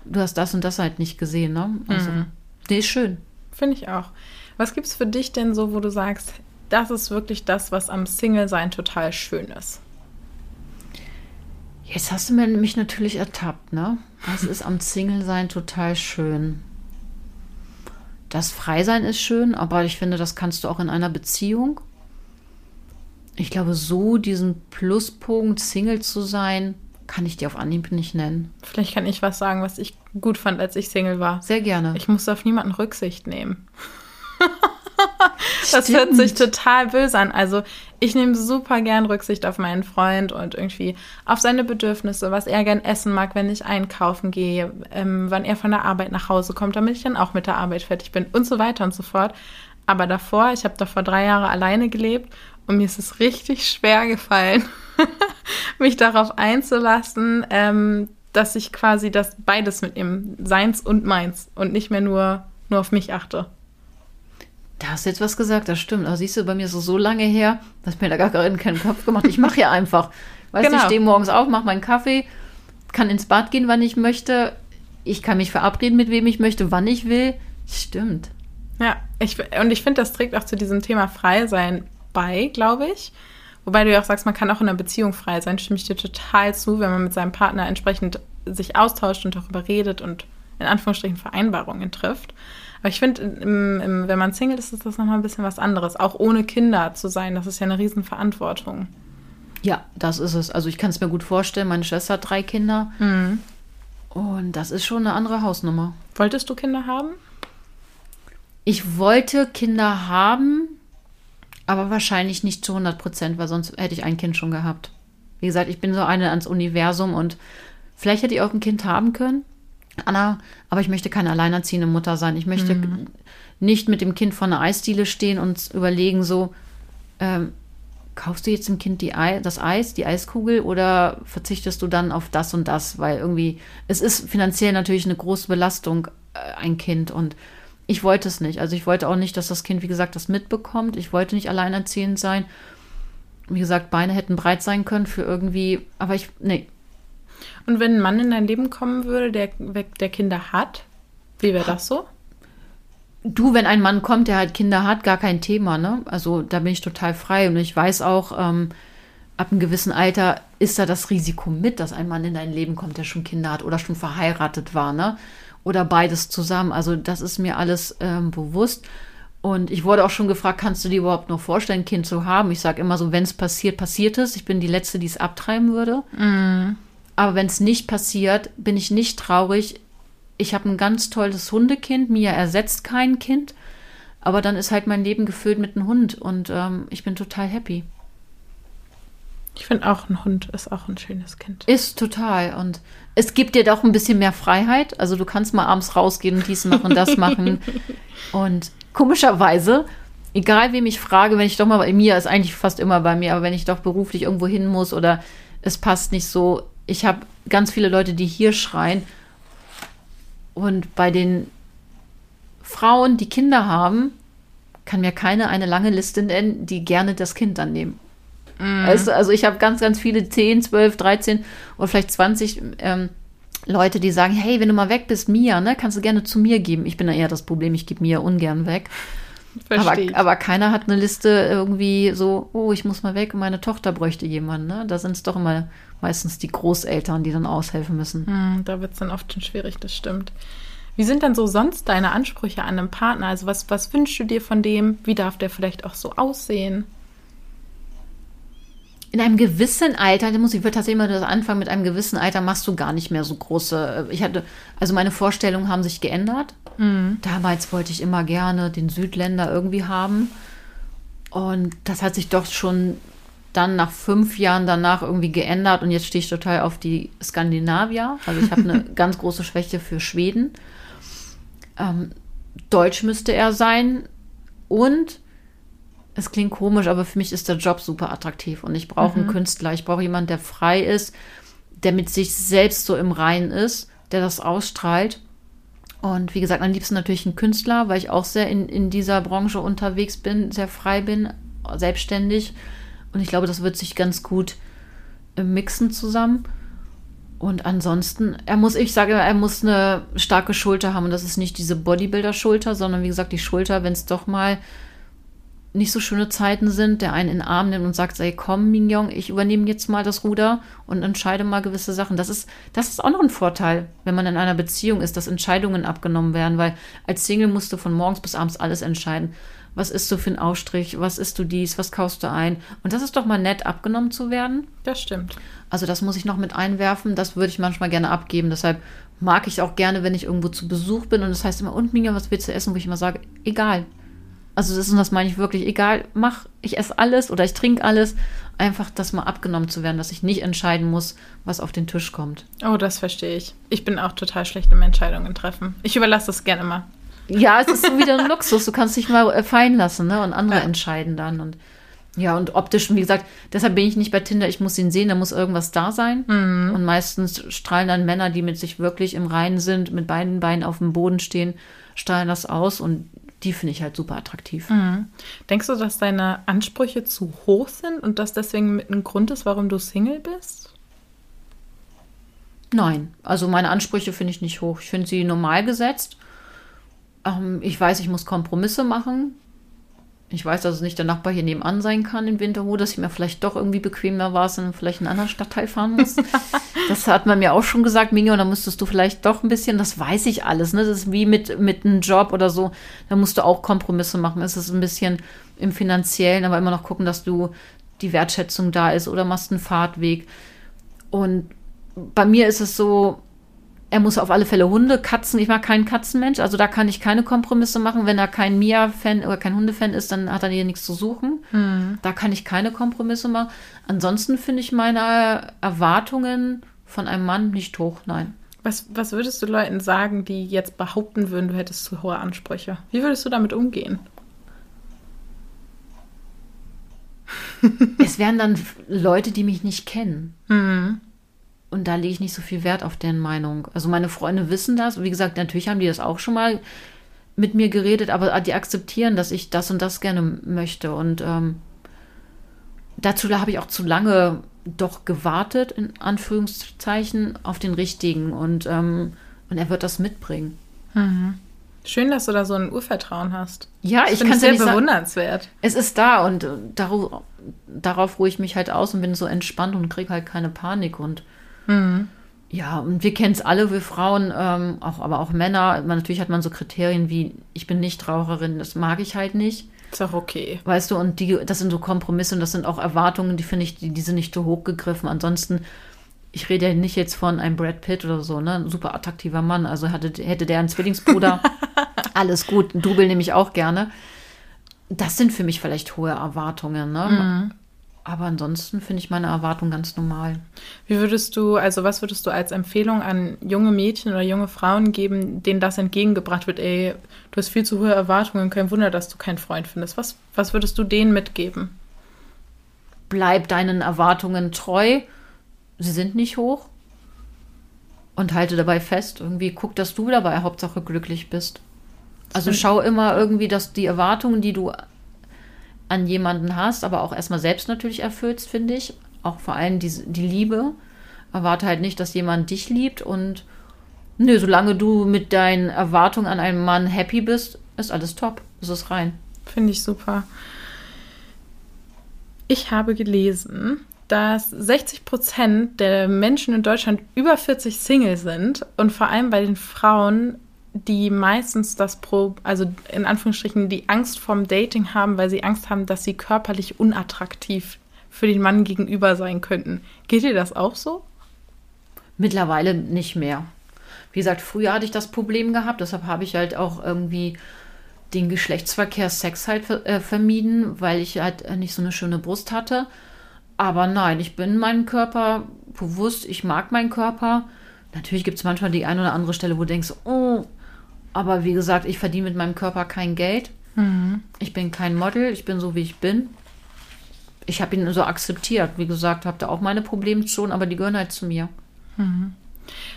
Du hast das und das halt nicht gesehen, ne? Also, mhm. nee, ist schön. Finde ich auch. Was gibt es für dich denn so, wo du sagst, das ist wirklich das, was am Single-Sein total schön ist? Jetzt hast du mich natürlich ertappt, ne? Das ist am Single-Sein total schön. Das Freisein ist schön, aber ich finde, das kannst du auch in einer Beziehung. Ich glaube, so diesen Pluspunkt, Single zu sein, kann ich dir auf Anhieb nicht nennen. Vielleicht kann ich was sagen, was ich gut fand, als ich Single war. Sehr gerne. Ich musste auf niemanden Rücksicht nehmen. das hört sich total böse an. Also ich nehme super gern Rücksicht auf meinen Freund und irgendwie auf seine Bedürfnisse, was er gern essen mag, wenn ich einkaufen gehe, ähm, wann er von der Arbeit nach Hause kommt, damit ich dann auch mit der Arbeit fertig bin und so weiter und so fort. Aber davor, ich habe davor drei Jahre alleine gelebt und mir ist es richtig schwer gefallen, mich darauf einzulassen, ähm, dass ich quasi das beides mit ihm, seins und meins und nicht mehr nur, nur auf mich achte. Da hast du jetzt was gesagt, das stimmt. Aber siehst du, bei mir ist es so lange her, dass mir da gar keinen Kopf gemacht. Ich mache ja einfach. Weißt du, genau. ich stehe morgens auf, mache meinen Kaffee, kann ins Bad gehen, wann ich möchte. Ich kann mich verabreden, mit wem ich möchte, wann ich will. Stimmt. Ja, ich, und ich finde, das trägt auch zu diesem Thema Freisein bei, glaube ich. Wobei du ja auch sagst, man kann auch in einer Beziehung frei sein. Stimme ich dir total zu, wenn man mit seinem Partner entsprechend sich austauscht und darüber redet und in Anführungsstrichen Vereinbarungen trifft. Aber ich finde, wenn man Single ist, ist das nochmal ein bisschen was anderes. Auch ohne Kinder zu sein, das ist ja eine Riesenverantwortung. Ja, das ist es. Also ich kann es mir gut vorstellen. Meine Schwester hat drei Kinder. Mhm. Und das ist schon eine andere Hausnummer. Wolltest du Kinder haben? Ich wollte Kinder haben, aber wahrscheinlich nicht zu 100 Prozent, weil sonst hätte ich ein Kind schon gehabt. Wie gesagt, ich bin so eine ans Universum und vielleicht hätte ich auch ein Kind haben können. Anna, aber ich möchte keine alleinerziehende Mutter sein. Ich möchte mhm. nicht mit dem Kind vor einer Eisdiele stehen und überlegen, so, ähm, kaufst du jetzt dem Kind die Ei, das Eis, die Eiskugel oder verzichtest du dann auf das und das? Weil irgendwie, es ist finanziell natürlich eine große Belastung, äh, ein Kind. Und ich wollte es nicht. Also ich wollte auch nicht, dass das Kind, wie gesagt, das mitbekommt. Ich wollte nicht alleinerziehend sein. Wie gesagt, Beine hätten breit sein können für irgendwie, aber ich, nee, und wenn ein Mann in dein Leben kommen würde, der, der Kinder hat, wie wäre das so? Du, wenn ein Mann kommt, der halt Kinder hat, gar kein Thema, ne? Also da bin ich total frei und ich weiß auch, ähm, ab einem gewissen Alter ist da das Risiko mit, dass ein Mann in dein Leben kommt, der schon Kinder hat oder schon verheiratet war, ne? Oder beides zusammen. Also das ist mir alles ähm, bewusst. Und ich wurde auch schon gefragt, kannst du dir überhaupt noch vorstellen, ein Kind zu haben? Ich sage immer so, wenn es passiert, passiert es. Ich bin die Letzte, die es abtreiben würde. Mhm. Aber wenn es nicht passiert, bin ich nicht traurig. Ich habe ein ganz tolles Hundekind. Mia ersetzt kein Kind. Aber dann ist halt mein Leben gefüllt mit einem Hund. Und ähm, ich bin total happy. Ich finde auch, ein Hund ist auch ein schönes Kind. Ist total. Und es gibt dir doch ein bisschen mehr Freiheit. Also du kannst mal abends rausgehen und dies machen, das machen. Und komischerweise, egal wem ich frage, wenn ich doch mal bei mir, ist eigentlich fast immer bei mir, aber wenn ich doch beruflich irgendwo hin muss oder es passt nicht so, ich habe ganz viele Leute, die hier schreien. Und bei den Frauen, die Kinder haben, kann mir keine eine lange Liste nennen, die gerne das Kind dann nehmen. Mhm. Du, also ich habe ganz, ganz viele 10, 12, 13 oder vielleicht 20 ähm, Leute, die sagen, hey, wenn du mal weg bist, Mia, ne, kannst du gerne zu mir geben. Ich bin da eher das Problem, ich gebe Mia ungern weg. Aber, Verstehe ich. aber keiner hat eine Liste irgendwie so, oh, ich muss mal weg und meine Tochter bräuchte jemanden. Ne? Da sind es doch immer meistens die Großeltern, die dann aushelfen müssen. Hm, da wird es dann oft schon schwierig, das stimmt. Wie sind denn so sonst deine Ansprüche an einen Partner? Also was, was wünschst du dir von dem? Wie darf der vielleicht auch so aussehen? In einem gewissen Alter, da muss ich würde tatsächlich mal das anfangen, mit einem gewissen Alter machst du gar nicht mehr so große. äh, Ich hatte, also meine Vorstellungen haben sich geändert. Damals wollte ich immer gerne den Südländer irgendwie haben. Und das hat sich doch schon dann nach fünf Jahren danach irgendwie geändert. Und jetzt stehe ich total auf die Skandinavier. Also ich habe eine ganz große Schwäche für Schweden. Ähm, Deutsch müsste er sein. Und es klingt komisch, aber für mich ist der Job super attraktiv. Und ich brauche einen Künstler. Ich brauche jemanden, der frei ist, der mit sich selbst so im Reinen ist, der das ausstrahlt. Und wie gesagt, am liebsten natürlich ein Künstler, weil ich auch sehr in, in dieser Branche unterwegs bin, sehr frei bin, selbstständig. Und ich glaube, das wird sich ganz gut äh, mixen zusammen. Und ansonsten, er muss, ich sage, er muss eine starke Schulter haben. Und das ist nicht diese Bodybuilder-Schulter, sondern wie gesagt, die Schulter, wenn es doch mal nicht so schöne Zeiten sind, der einen in den Arm nimmt und sagt, ey, komm, Mignon, ich übernehme jetzt mal das Ruder und entscheide mal gewisse Sachen. Das ist, das ist auch noch ein Vorteil, wenn man in einer Beziehung ist, dass Entscheidungen abgenommen werden, weil als Single musst du von morgens bis abends alles entscheiden. Was isst du für einen Ausstrich? Was isst du dies? Was kaufst du ein? Und das ist doch mal nett, abgenommen zu werden. Das stimmt. Also das muss ich noch mit einwerfen. Das würde ich manchmal gerne abgeben. Deshalb mag ich auch gerne, wenn ich irgendwo zu Besuch bin und das heißt immer, und Mignon, was willst du essen? Wo ich immer sage, egal. Also das, und das meine ich wirklich, egal, mach, ich esse alles oder ich trinke alles. Einfach, das mal abgenommen zu werden, dass ich nicht entscheiden muss, was auf den Tisch kommt. Oh, das verstehe ich. Ich bin auch total schlecht im Entscheidungen treffen. Ich überlasse das gerne mal. Ja, es ist so wieder ein Luxus. Du kannst dich mal äh, fallen lassen, ne? Und andere Ja. entscheiden dann. Und ja, und optisch, wie gesagt, deshalb bin ich nicht bei Tinder, ich muss ihn sehen, da muss irgendwas da sein. Und meistens strahlen dann Männer, die mit sich wirklich im Reinen sind, mit beiden Beinen auf dem Boden stehen, strahlen das aus und die finde ich halt super attraktiv. Denkst du, dass deine Ansprüche zu hoch sind und das deswegen mit ein Grund ist, warum du Single bist? Nein, also meine Ansprüche finde ich nicht hoch. Ich finde sie normal gesetzt. Ähm, ich weiß, ich muss Kompromisse machen. Ich weiß, dass es nicht der Nachbar hier nebenan sein kann in Winterhude, dass ich mir vielleicht doch irgendwie bequemer war, und vielleicht in einen anderen Stadtteil fahren muss. das hat man mir auch schon gesagt, Mignon, da müsstest du vielleicht doch ein bisschen, das weiß ich alles, ne? Das ist wie mit, mit einem Job oder so, da musst du auch Kompromisse machen. Es ist ein bisschen im Finanziellen, aber immer noch gucken, dass du die Wertschätzung da ist oder machst einen Fahrtweg. Und bei mir ist es so, er muss auf alle Fälle Hunde, Katzen. Ich mag keinen Katzenmensch, also da kann ich keine Kompromisse machen. Wenn er kein Mia-Fan oder kein Hundefan ist, dann hat er hier nichts zu suchen. Da kann ich keine Kompromisse machen. Ansonsten finde ich meine Erwartungen von einem Mann nicht hoch, nein. Was, was würdest du Leuten sagen, die jetzt behaupten würden, du hättest zu hohe Ansprüche? Wie würdest du damit umgehen? Es wären dann Leute, die mich nicht kennen. Und da lege ich nicht so viel Wert auf deren Meinung. Also meine Freunde wissen das. Wie gesagt, natürlich haben die das auch schon mal mit mir geredet, aber die akzeptieren, dass ich das und das gerne möchte. Und ähm, dazu habe ich auch zu lange doch gewartet, in Anführungszeichen, auf den richtigen. Und, ähm, und er wird das mitbringen. Schön, dass du da so ein Urvertrauen hast. Ja, Das ich finde kann es ja sehr sagen. bewundernswert. Es ist da und äh, darauf, darauf ruhe ich mich halt aus und bin so entspannt und kriege halt keine Panik und ja, und wir kennen es alle, wir Frauen, ähm, auch, aber auch Männer. Man, natürlich hat man so Kriterien wie, ich bin Nichtraucherin, das mag ich halt nicht. Ist auch okay. Weißt du, und die, das sind so Kompromisse und das sind auch Erwartungen, die finde ich, die, die sind nicht zu hoch gegriffen. Ansonsten, ich rede ja nicht jetzt von einem Brad Pitt oder so, ne? Ein super attraktiver Mann. Also hatte, hätte der einen Zwillingsbruder, alles gut. Double nehme ich auch gerne. Das sind für mich vielleicht hohe Erwartungen, ne? Aber ansonsten finde ich meine Erwartungen ganz normal. Wie würdest du, also was würdest du als Empfehlung an junge Mädchen oder junge Frauen geben, denen das entgegengebracht wird, ey, du hast viel zu hohe Erwartungen, kein Wunder, dass du keinen Freund findest. Was, was würdest du denen mitgeben? Bleib deinen Erwartungen treu. Sie sind nicht hoch. Und halte dabei fest, irgendwie guck, dass du dabei Hauptsache glücklich bist. Also schau immer irgendwie, dass die Erwartungen, die du an jemanden hast, aber auch erstmal selbst natürlich erfüllst, finde ich. Auch vor allem die, die Liebe. Erwarte halt nicht, dass jemand dich liebt und nö, solange du mit deinen Erwartungen an einen Mann happy bist, ist alles top. Es ist rein. Finde ich super. Ich habe gelesen, dass 60 Prozent der Menschen in Deutschland über 40 Single sind und vor allem bei den Frauen, die meistens das Pro, also in Anführungsstrichen die Angst vorm Dating haben, weil sie Angst haben, dass sie körperlich unattraktiv für den Mann gegenüber sein könnten. Geht dir das auch so? Mittlerweile nicht mehr. Wie gesagt, früher hatte ich das Problem gehabt, deshalb habe ich halt auch irgendwie den Geschlechtsverkehr, Sex halt äh, vermieden, weil ich halt nicht so eine schöne Brust hatte. Aber nein, ich bin meinem Körper bewusst, ich mag meinen Körper. Natürlich gibt es manchmal die ein oder andere Stelle, wo du denkst, oh, aber wie gesagt, ich verdiene mit meinem Körper kein Geld. Ich bin kein Model, ich bin so, wie ich bin. Ich habe ihn so akzeptiert. Wie gesagt, habe da auch meine Probleme schon, aber die gehören halt zu mir.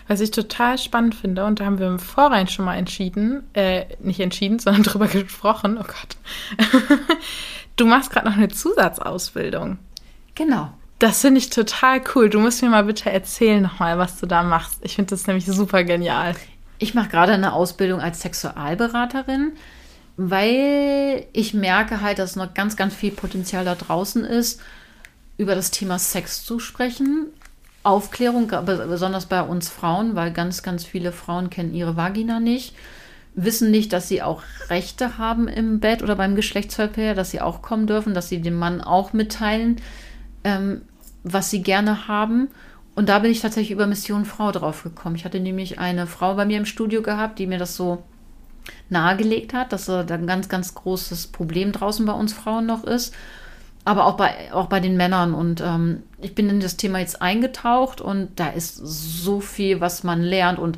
Was ich total spannend finde, und da haben wir im Vorrein schon mal entschieden, äh, nicht entschieden, sondern drüber gesprochen, oh Gott. du machst gerade noch eine Zusatzausbildung. Genau. Das finde ich total cool. Du musst mir mal bitte erzählen nochmal, was du da machst. Ich finde das nämlich super genial. Ich mache gerade eine Ausbildung als Sexualberaterin, weil ich merke halt, dass noch ganz, ganz viel Potenzial da draußen ist, über das Thema Sex zu sprechen. Aufklärung, besonders bei uns Frauen, weil ganz, ganz viele Frauen kennen ihre Vagina nicht, wissen nicht, dass sie auch Rechte haben im Bett oder beim Geschlechtsverkehr, dass sie auch kommen dürfen, dass sie dem Mann auch mitteilen, ähm, was sie gerne haben. Und da bin ich tatsächlich über Mission Frau drauf gekommen. Ich hatte nämlich eine Frau bei mir im Studio gehabt, die mir das so nahegelegt hat, dass da ein ganz, ganz großes Problem draußen bei uns Frauen noch ist. Aber auch bei, auch bei den Männern. Und ähm, ich bin in das Thema jetzt eingetaucht und da ist so viel, was man lernt. Und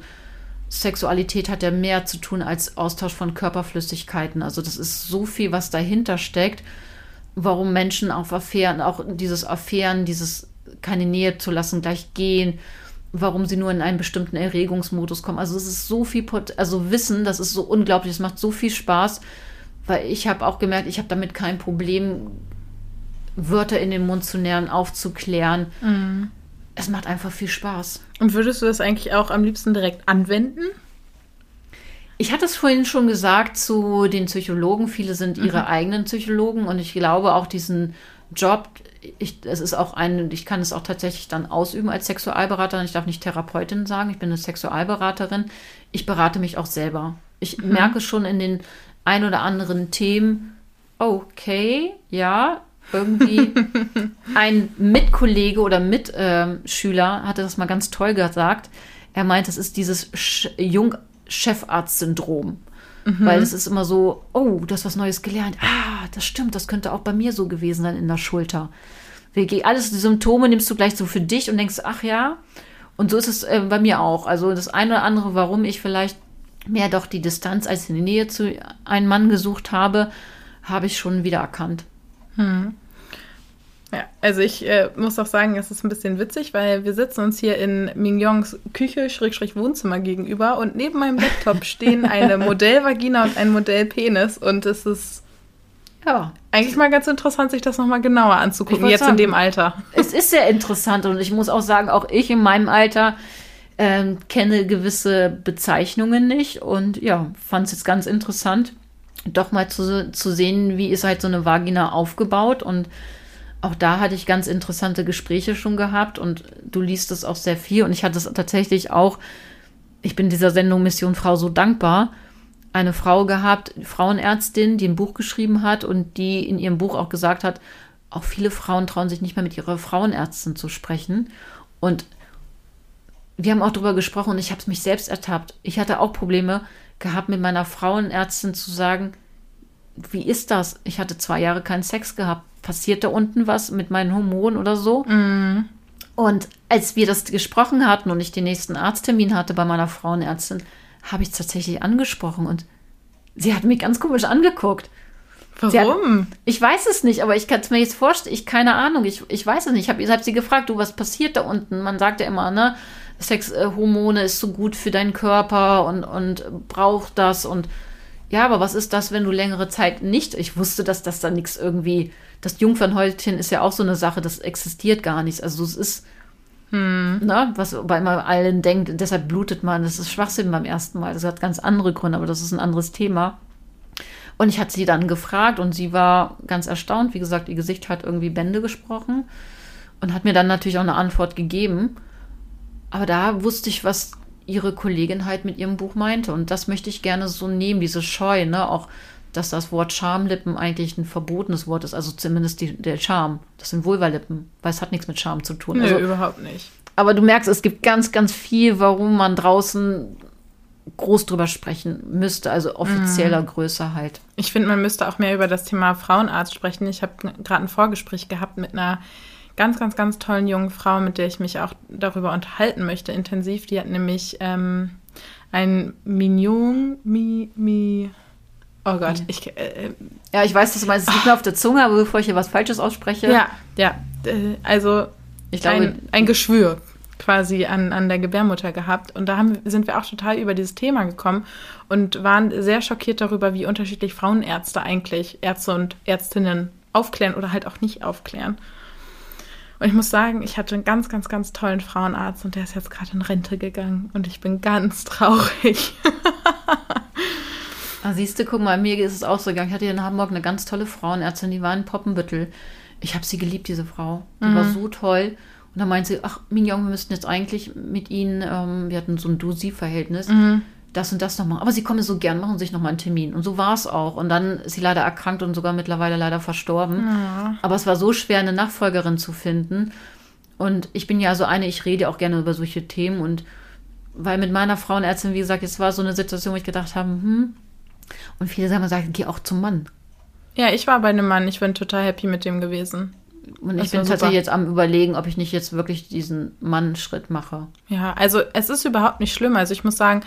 Sexualität hat ja mehr zu tun als Austausch von Körperflüssigkeiten. Also das ist so viel, was dahinter steckt, warum Menschen auf Affären, auch dieses Affären, dieses keine Nähe zu lassen, gleich gehen, warum sie nur in einen bestimmten Erregungsmodus kommen. Also es ist so viel, Pot also Wissen, das ist so unglaublich, es macht so viel Spaß, weil ich habe auch gemerkt, ich habe damit kein Problem, Wörter in den Mund zu nähern, aufzuklären. Es macht einfach viel Spaß. Und würdest du das eigentlich auch am liebsten direkt anwenden? Ich hatte es vorhin schon gesagt zu den Psychologen. Viele sind ihre eigenen Psychologen und ich glaube auch diesen Job, ich, es ist auch ein, ich kann es auch tatsächlich dann ausüben als Sexualberaterin. Ich darf nicht Therapeutin sagen, ich bin eine Sexualberaterin. Ich berate mich auch selber. Ich merke schon in den ein oder anderen Themen, okay, ja, irgendwie ein Mitkollege oder Mitschüler hatte das mal ganz toll gesagt. Er meint, es ist dieses Sch Jung-Chefarzt-Syndrom. Weil es ist immer so, oh, du hast was Neues gelernt. Ah, das stimmt, das könnte auch bei mir so gewesen sein in der Schulter. Alles die Symptome nimmst du gleich so für dich und denkst, ach ja. Und so ist es äh, bei mir auch. Also das eine oder andere, warum ich vielleicht mehr doch die Distanz als die Nähe zu einem Mann gesucht habe, habe ich schon wieder erkannt. Ja, also ich äh, muss auch sagen, es ist ein bisschen witzig, weil wir sitzen uns hier in Mignons Küche, Schrägstrich Wohnzimmer gegenüber und neben meinem Laptop stehen eine Modellvagina und ein Modellpenis und es ist Ja, eigentlich mal ganz interessant, sich das nochmal genauer anzugucken, jetzt in sagen, dem Alter. es ist sehr interessant und ich muss auch sagen, auch ich in meinem Alter ähm, kenne gewisse Bezeichnungen nicht und ja, fand es jetzt ganz interessant, doch mal zu, zu sehen, wie ist halt so eine Vagina aufgebaut und auch da hatte ich ganz interessante Gespräche schon gehabt und du liest es auch sehr viel und ich hatte es tatsächlich auch, ich bin dieser Sendung Mission Frau so dankbar, eine Frau gehabt, Frauenärztin, die ein Buch geschrieben hat und die in ihrem Buch auch gesagt hat, auch viele Frauen trauen sich nicht mehr mit ihrer Frauenärztin zu sprechen und wir haben auch darüber gesprochen und ich habe es mich selbst ertappt. Ich hatte auch Probleme gehabt, mit meiner Frauenärztin zu sagen, wie ist das? Ich hatte zwei Jahre keinen Sex gehabt. Passiert da unten was mit meinen Hormonen oder so? Mm. Und als wir das gesprochen hatten und ich den nächsten Arzttermin hatte bei meiner Frauenärztin, habe ich es tatsächlich angesprochen und sie hat mich ganz komisch angeguckt. Warum? Hat, ich weiß es nicht, aber ich kann es mir jetzt vorstellen. Ich keine Ahnung. Ich, ich weiß es nicht. Ich habe hab sie gefragt, du, was passiert da unten? Man sagt ja immer, ne, Sexhormone ist so gut für deinen Körper und, und braucht das und ja, aber was ist das, wenn du längere Zeit nicht? Ich wusste, dass das da nichts irgendwie. Das Jungfernhäutchen ist ja auch so eine Sache, das existiert gar nicht. Also es ist, hm. ne, was bei allen denkt, deshalb blutet man. Das ist Schwachsinn beim ersten Mal. Das hat ganz andere Gründe, aber das ist ein anderes Thema. Und ich hatte sie dann gefragt und sie war ganz erstaunt. Wie gesagt, ihr Gesicht hat irgendwie Bände gesprochen und hat mir dann natürlich auch eine Antwort gegeben. Aber da wusste ich, was ihre Kollegin halt mit ihrem Buch meinte. Und das möchte ich gerne so nehmen, diese Scheu, ne? Auch, dass das Wort Schamlippen eigentlich ein verbotenes Wort ist. Also zumindest die, der Charme. Das sind Vulvalippen, weil es hat nichts mit Charme zu tun. Nö, also, überhaupt nicht. Aber du merkst, es gibt ganz, ganz viel, warum man draußen groß drüber sprechen müsste, also offizieller mm. Größe halt. Ich finde, man müsste auch mehr über das Thema Frauenarzt sprechen. Ich habe gerade ein Vorgespräch gehabt mit einer ganz, ganz, ganz tollen jungen Frau, mit der ich mich auch darüber unterhalten möchte, intensiv. Die hat nämlich ähm, ein Mignon, mi, mi, oh Gott, mhm. ich, äh, äh, ja, ich weiß, dass du meinst, es liegt mir auf der Zunge, aber bevor ich hier was Falsches ausspreche. Ja, ja, äh, also ich glaube, ein, ein Geschwür quasi an, an der Gebärmutter gehabt. Und da haben, sind wir auch total über dieses Thema gekommen und waren sehr schockiert darüber, wie unterschiedlich Frauenärzte eigentlich, Ärzte und Ärztinnen aufklären oder halt auch nicht aufklären. Und ich muss sagen, ich hatte einen ganz, ganz, ganz tollen Frauenarzt und der ist jetzt gerade in Rente gegangen und ich bin ganz traurig. ah, siehst du, guck mal, mir ist es auch so gegangen. Ich hatte hier in Hamburg eine ganz tolle Frauenärztin, die war in Poppenbüttel. Ich habe sie geliebt, diese Frau. Die mhm. war so toll. Und dann meinte sie, ach, Mignon, wir müssten jetzt eigentlich mit Ihnen, ähm, wir hatten so ein Du-Sie-Verhältnis, mhm das und das noch machen. Aber sie kommen so gern, machen sich noch mal einen Termin. Und so war es auch. Und dann ist sie leider erkrankt und sogar mittlerweile leider verstorben. Ja. Aber es war so schwer, eine Nachfolgerin zu finden. Und ich bin ja so eine, ich rede auch gerne über solche Themen. Und weil mit meiner Frauenärztin, wie gesagt, es war so eine Situation, wo ich gedacht habe, hm. Und viele sagen, sagen, geh auch zum Mann. Ja, ich war bei einem Mann. Ich bin total happy mit dem gewesen. Und ich bin tatsächlich jetzt am überlegen, ob ich nicht jetzt wirklich diesen Mann-Schritt mache. Ja, also es ist überhaupt nicht schlimm. Also ich muss sagen,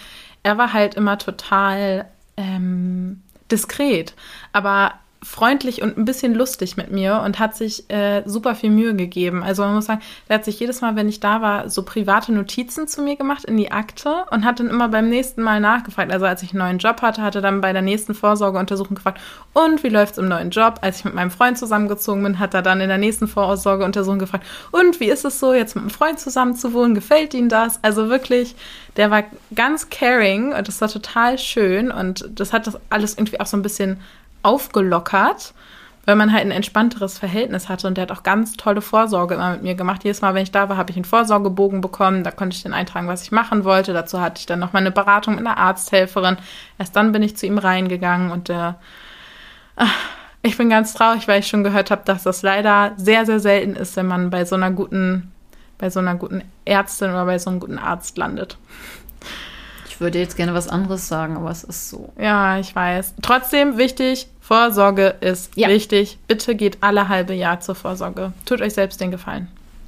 er war halt immer total ähm, diskret. Aber freundlich und ein bisschen lustig mit mir und hat sich äh, super viel Mühe gegeben. Also man muss sagen, der hat sich jedes Mal, wenn ich da war, so private Notizen zu mir gemacht in die Akte und hat dann immer beim nächsten Mal nachgefragt. Also als ich einen neuen Job hatte, hatte dann bei der nächsten Vorsorgeuntersuchung gefragt, und wie läuft's im neuen Job? Als ich mit meinem Freund zusammengezogen bin, hat er dann in der nächsten Vorsorgeuntersuchung gefragt, und wie ist es so, jetzt mit einem Freund zusammen zu wohnen? Gefällt Ihnen das? Also wirklich, der war ganz caring und das war total schön und das hat das alles irgendwie auch so ein bisschen aufgelockert, weil man halt ein entspannteres Verhältnis hatte. Und der hat auch ganz tolle Vorsorge immer mit mir gemacht. Jedes Mal, wenn ich da war, habe ich einen Vorsorgebogen bekommen. Da konnte ich dann eintragen, was ich machen wollte. Dazu hatte ich dann noch mal eine Beratung mit einer Arzthelferin. Erst dann bin ich zu ihm reingegangen und der. Äh, ich bin ganz traurig, weil ich schon gehört habe, dass das leider sehr, sehr selten ist, wenn man bei so einer guten, bei so einer guten Ärztin oder bei so einem guten Arzt landet. Ich würde jetzt gerne was anderes sagen, aber es ist so. Ja, ich weiß. Trotzdem wichtig, Vorsorge ist ja. wichtig. Bitte geht alle halbe Jahr zur Vorsorge. Tut euch selbst den Gefallen.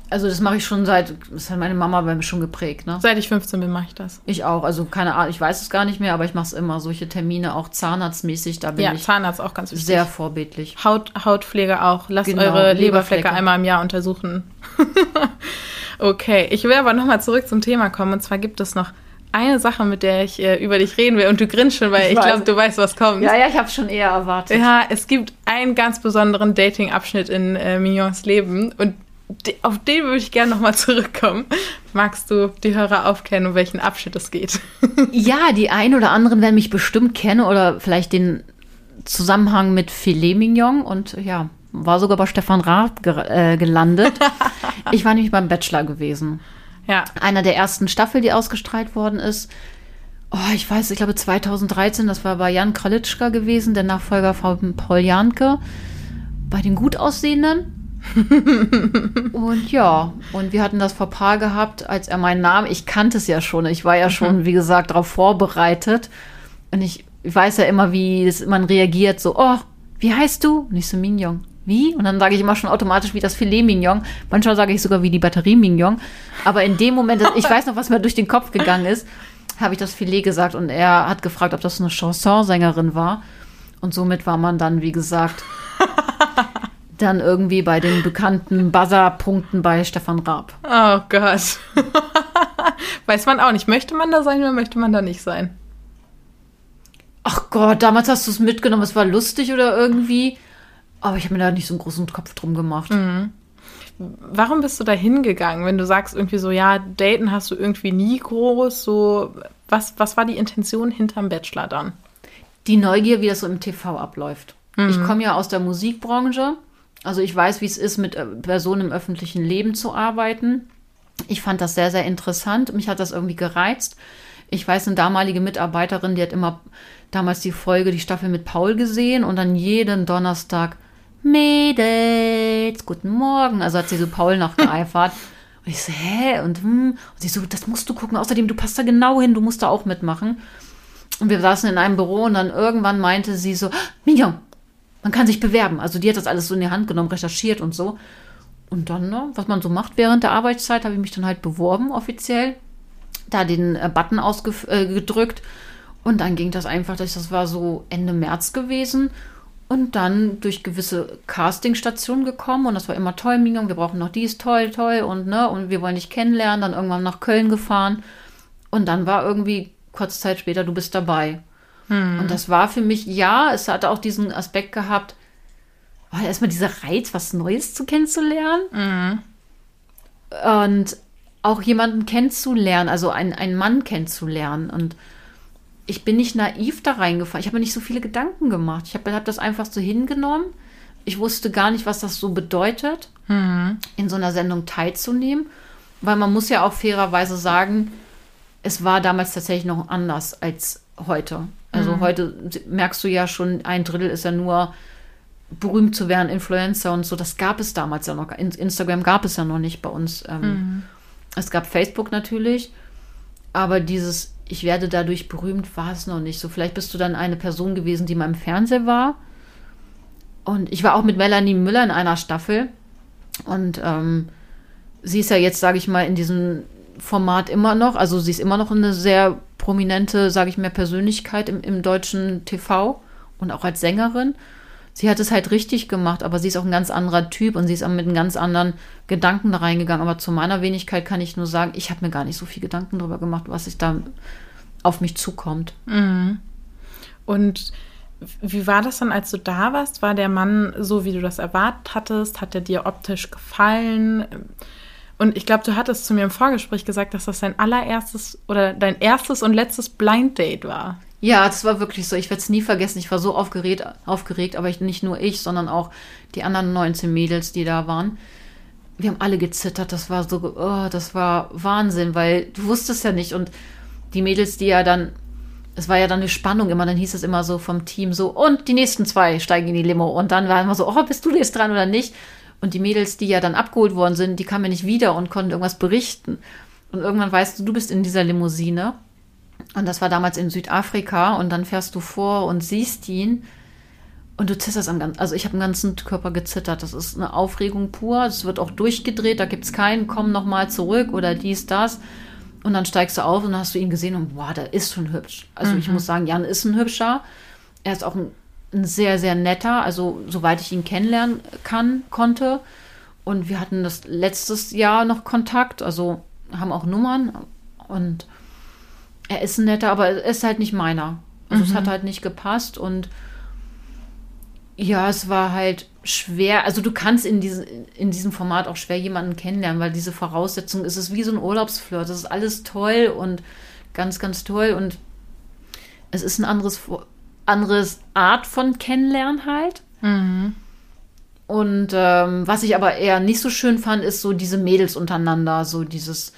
Also das mache ich schon seit, das hat meine Mama bei mir schon geprägt, ne? Seit ich 15 bin, mache ich das. Ich auch. Also keine Ahnung, ich weiß es gar nicht mehr, aber ich mache es immer. Solche Termine, auch zahnarztmäßig, da bin ja, ich Zahnarzt auch ganz wichtig. sehr vorbildlich. Haut, Hautpflege auch. Lasst genau, eure Leberflecke, Leberflecke einmal im Jahr untersuchen. okay, ich will aber nochmal zurück zum Thema kommen. Und zwar gibt es noch eine Sache, mit der ich äh, über dich reden will und du grinst schon, weil ich, ich glaube, du weißt, was kommt. Ja, ja, ich habe schon eher erwartet. Ja, es gibt einen ganz besonderen Dating-Abschnitt in äh, Mignons Leben und auf den würde ich gerne nochmal zurückkommen. Magst du die Hörer aufklären, um welchen Abschnitt es geht? ja, die einen oder anderen werden mich bestimmt kennen oder vielleicht den Zusammenhang mit Filet Mignon und ja, war sogar bei Stefan Raab ge äh, gelandet. ich war nämlich beim Bachelor gewesen. Ja. Einer der ersten Staffel, die ausgestrahlt worden ist. Oh, ich weiß, ich glaube 2013, das war bei Jan Kralitschka gewesen, der Nachfolger von Paul Janke. Bei den gut aussehenden. und ja, und wir hatten das vor Paar gehabt, als er meinen Namen, ich kannte es ja schon, ich war ja schon, mhm. wie gesagt, darauf vorbereitet. Und ich, ich weiß ja immer, wie das, man reagiert, so, oh, wie heißt du? Und ich so, Mignon. Wie? Und dann sage ich immer schon automatisch wie das Filet Mignon. Manchmal sage ich sogar wie die Batterie Mignon. Aber in dem Moment, ich weiß noch, was mir durch den Kopf gegangen ist, habe ich das Filet gesagt und er hat gefragt, ob das eine Chansonsängerin war. Und somit war man dann, wie gesagt, dann irgendwie bei den bekannten Buzzer-Punkten bei Stefan Raab. Oh Gott. Weiß man auch nicht. Möchte man da sein oder möchte man da nicht sein? Ach Gott, damals hast du es mitgenommen, es war lustig oder irgendwie. Aber ich habe mir da nicht so einen großen Kopf drum gemacht. Mhm. Warum bist du da hingegangen, wenn du sagst irgendwie so, ja, daten hast du irgendwie nie groß, so, was, was war die Intention hinterm Bachelor dann? Die Neugier, wie das so im TV abläuft. Mhm. Ich komme ja aus der Musikbranche, also ich weiß, wie es ist, mit äh, Personen im öffentlichen Leben zu arbeiten. Ich fand das sehr, sehr interessant. Mich hat das irgendwie gereizt. Ich weiß, eine damalige Mitarbeiterin, die hat immer damals die Folge, die Staffel mit Paul gesehen und dann jeden Donnerstag Mädels, guten Morgen. Also hat sie so Paul nachgeeifert. Und ich so, hä? Und, hm. und sie so, das musst du gucken. Außerdem, du passt da genau hin, du musst da auch mitmachen. Und wir saßen in einem Büro und dann irgendwann meinte sie so, Mignon, man kann sich bewerben. Also die hat das alles so in die Hand genommen, recherchiert und so. Und dann, ne, was man so macht während der Arbeitszeit, habe ich mich dann halt beworben offiziell. Da den äh, Button ausgedrückt. Äh, und dann ging das einfach, das war so Ende März gewesen und dann durch gewisse Castingstationen gekommen und das war immer toll, Mignon, wir brauchen noch dies, toll, toll und ne, und wir wollen dich kennenlernen, dann irgendwann nach Köln gefahren und dann war irgendwie kurz Zeit später, du bist dabei. Hm. Und das war für mich, ja, es hatte auch diesen Aspekt gehabt, war erstmal dieser Reiz, was Neues zu kennenzulernen. Mhm. Und auch jemanden kennenzulernen, also einen, einen Mann kennenzulernen. Und ich bin nicht naiv da reingefahren. Ich habe mir nicht so viele Gedanken gemacht. Ich habe hab das einfach so hingenommen. Ich wusste gar nicht, was das so bedeutet, mhm. in so einer Sendung teilzunehmen. Weil man muss ja auch fairerweise sagen, es war damals tatsächlich noch anders als heute. Also mhm. heute merkst du ja schon, ein Drittel ist ja nur berühmt zu werden, Influencer und so. Das gab es damals ja noch. Instagram gab es ja noch nicht bei uns. Ähm, mhm. Es gab Facebook natürlich, aber dieses ich werde dadurch berühmt, war es noch nicht so. Vielleicht bist du dann eine Person gewesen, die mal im Fernsehen war. Und ich war auch mit Melanie Müller in einer Staffel. Und ähm, sie ist ja jetzt, sage ich mal, in diesem Format immer noch. Also sie ist immer noch eine sehr prominente, sage ich mal, Persönlichkeit im, im deutschen TV und auch als Sängerin sie hat es halt richtig gemacht, aber sie ist auch ein ganz anderer Typ und sie ist auch mit einem ganz anderen Gedanken da reingegangen. Aber zu meiner Wenigkeit kann ich nur sagen, ich habe mir gar nicht so viel Gedanken darüber gemacht, was sich da auf mich zukommt. Mhm. Und wie war das dann, als du da warst? War der Mann so, wie du das erwartet hattest? Hat er dir optisch gefallen? Und ich glaube, du hattest zu mir im Vorgespräch gesagt, dass das dein allererstes oder dein erstes und letztes Blind Date war. Ja, das war wirklich so. Ich werde es nie vergessen. Ich war so aufgeregt, aufgeregt, aber ich, nicht nur ich, sondern auch die anderen 19 Mädels, die da waren. Wir haben alle gezittert. Das war so, oh, das war Wahnsinn, weil du wusstest ja nicht. Und die Mädels, die ja dann, es war ja dann eine Spannung immer, dann hieß es immer so vom Team so, und die nächsten zwei steigen in die Limo. Und dann war immer so, oh, bist du jetzt dran oder nicht? Und die Mädels, die ja dann abgeholt worden sind, die kamen ja nicht wieder und konnten irgendwas berichten. Und irgendwann weißt du, du bist in dieser Limousine und das war damals in Südafrika und dann fährst du vor und siehst ihn und du zitterst am ganzen, also ich habe am ganzen Körper gezittert. Das ist eine Aufregung pur. Es wird auch durchgedreht, da gibt es keinen, komm nochmal zurück oder dies, das. Und dann steigst du auf und dann hast du ihn gesehen und wow, der ist schon hübsch. Also mhm. ich muss sagen, Jan ist ein hübscher. Er ist auch ein, ein, sehr, sehr netter, also soweit ich ihn kennenlernen kann, konnte. Und wir hatten das letztes Jahr noch Kontakt, also haben auch Nummern und er ist ein netter, aber er ist halt nicht meiner. Also mhm. es hat halt nicht gepasst und Ja, es war halt schwer. Also du kannst in, diese, in diesem Format auch schwer jemanden kennenlernen, weil diese Voraussetzung ist es wie so ein Urlaubsflirt. Das ist alles toll und ganz, ganz toll. Und es ist ein anderes, anderes Art von Kennenlernen halt. Mhm. Und ähm, was ich aber eher nicht so schön fand, ist so diese Mädels untereinander, so dieses,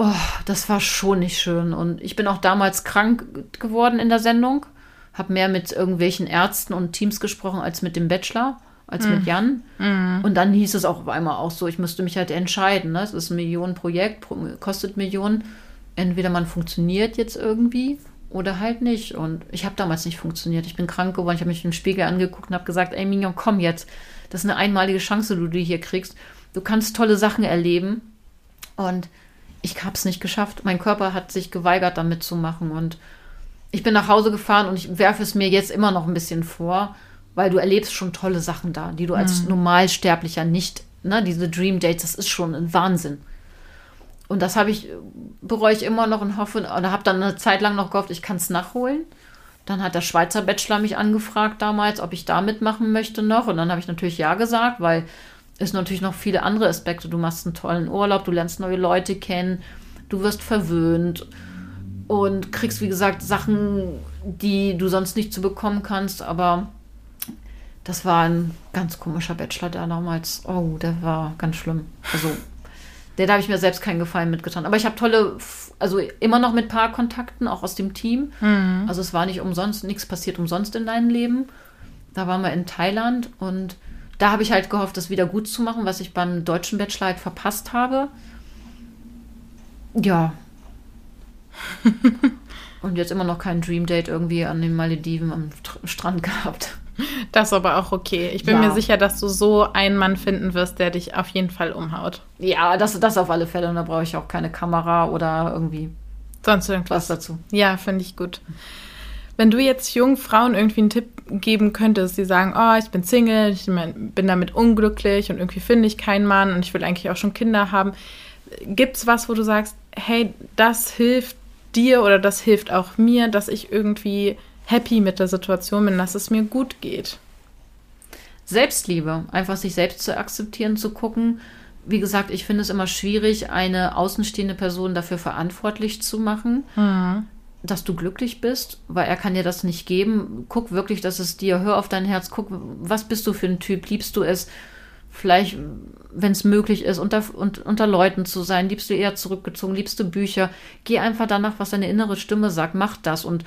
oh, das war schon nicht schön. Und ich bin auch damals krank geworden in der Sendung habe mehr mit irgendwelchen Ärzten und Teams gesprochen als mit dem Bachelor, als mhm. mit Jan. Mhm. Und dann hieß es auch auf einmal auch so, ich müsste mich halt entscheiden. Ne? Es ist ein Millionenprojekt, kostet Millionen. Entweder man funktioniert jetzt irgendwie oder halt nicht. Und ich habe damals nicht funktioniert. Ich bin krank geworden. Ich habe mich im Spiegel angeguckt und habe gesagt, ey Mignon, komm jetzt. Das ist eine einmalige Chance, die du hier kriegst. Du kannst tolle Sachen erleben. Und ich habe es nicht geschafft. Mein Körper hat sich geweigert, damit zu machen. Und ich bin nach Hause gefahren und ich werfe es mir jetzt immer noch ein bisschen vor, weil du erlebst schon tolle Sachen da, die du als mhm. Normalsterblicher nicht, ne, diese Dream Dates, das ist schon ein Wahnsinn. Und das habe ich, bereue ich immer noch und hoffe, oder habe dann eine Zeit lang noch gehofft, ich kann es nachholen. Dann hat der Schweizer Bachelor mich angefragt damals, ob ich da mitmachen möchte noch. Und dann habe ich natürlich ja gesagt, weil es natürlich noch viele andere Aspekte. Du machst einen tollen Urlaub, du lernst neue Leute kennen, du wirst verwöhnt und kriegst, wie gesagt, Sachen, die du sonst nicht zu bekommen kannst. Aber das war ein ganz komischer Bachelor, der damals, oh, der war ganz schlimm. Also, der da habe ich mir selbst keinen Gefallen mitgetan. Aber ich habe tolle, also immer noch mit Paarkontakten, auch aus dem Team. Mhm. Also es war nicht umsonst, nichts passiert umsonst in deinem Leben. Da waren wir in Thailand und da habe ich halt gehofft, das wieder gut zu machen, was ich beim deutschen Bachelor halt verpasst habe. Ja, Und jetzt immer noch kein Dream Date irgendwie an den Malediven am Strand gehabt. Das ist aber auch okay. Ich bin ja. mir sicher, dass du so einen Mann finden wirst, der dich auf jeden Fall umhaut. Ja, das, das auf alle Fälle. Und da brauche ich auch keine Kamera oder irgendwie sonst irgendwas dazu. Ja, finde ich gut. Wenn du jetzt jungen Frauen irgendwie einen Tipp geben könntest, die sagen, oh, ich bin Single, ich bin damit unglücklich und irgendwie finde ich keinen Mann und ich will eigentlich auch schon Kinder haben. Gibt es was, wo du sagst, hey, das hilft dir oder das hilft auch mir, dass ich irgendwie happy mit der Situation bin, dass es mir gut geht. Selbstliebe, einfach sich selbst zu akzeptieren, zu gucken. Wie gesagt, ich finde es immer schwierig, eine außenstehende Person dafür verantwortlich zu machen, mhm. Dass du glücklich bist, weil er kann dir das nicht geben. Guck wirklich, dass es dir, hör auf dein Herz, guck, was bist du für ein Typ, liebst du es, vielleicht, wenn es möglich ist, unter, unter Leuten zu sein, liebst du eher zurückgezogen, liebst du Bücher, geh einfach danach, was deine innere Stimme sagt, mach das und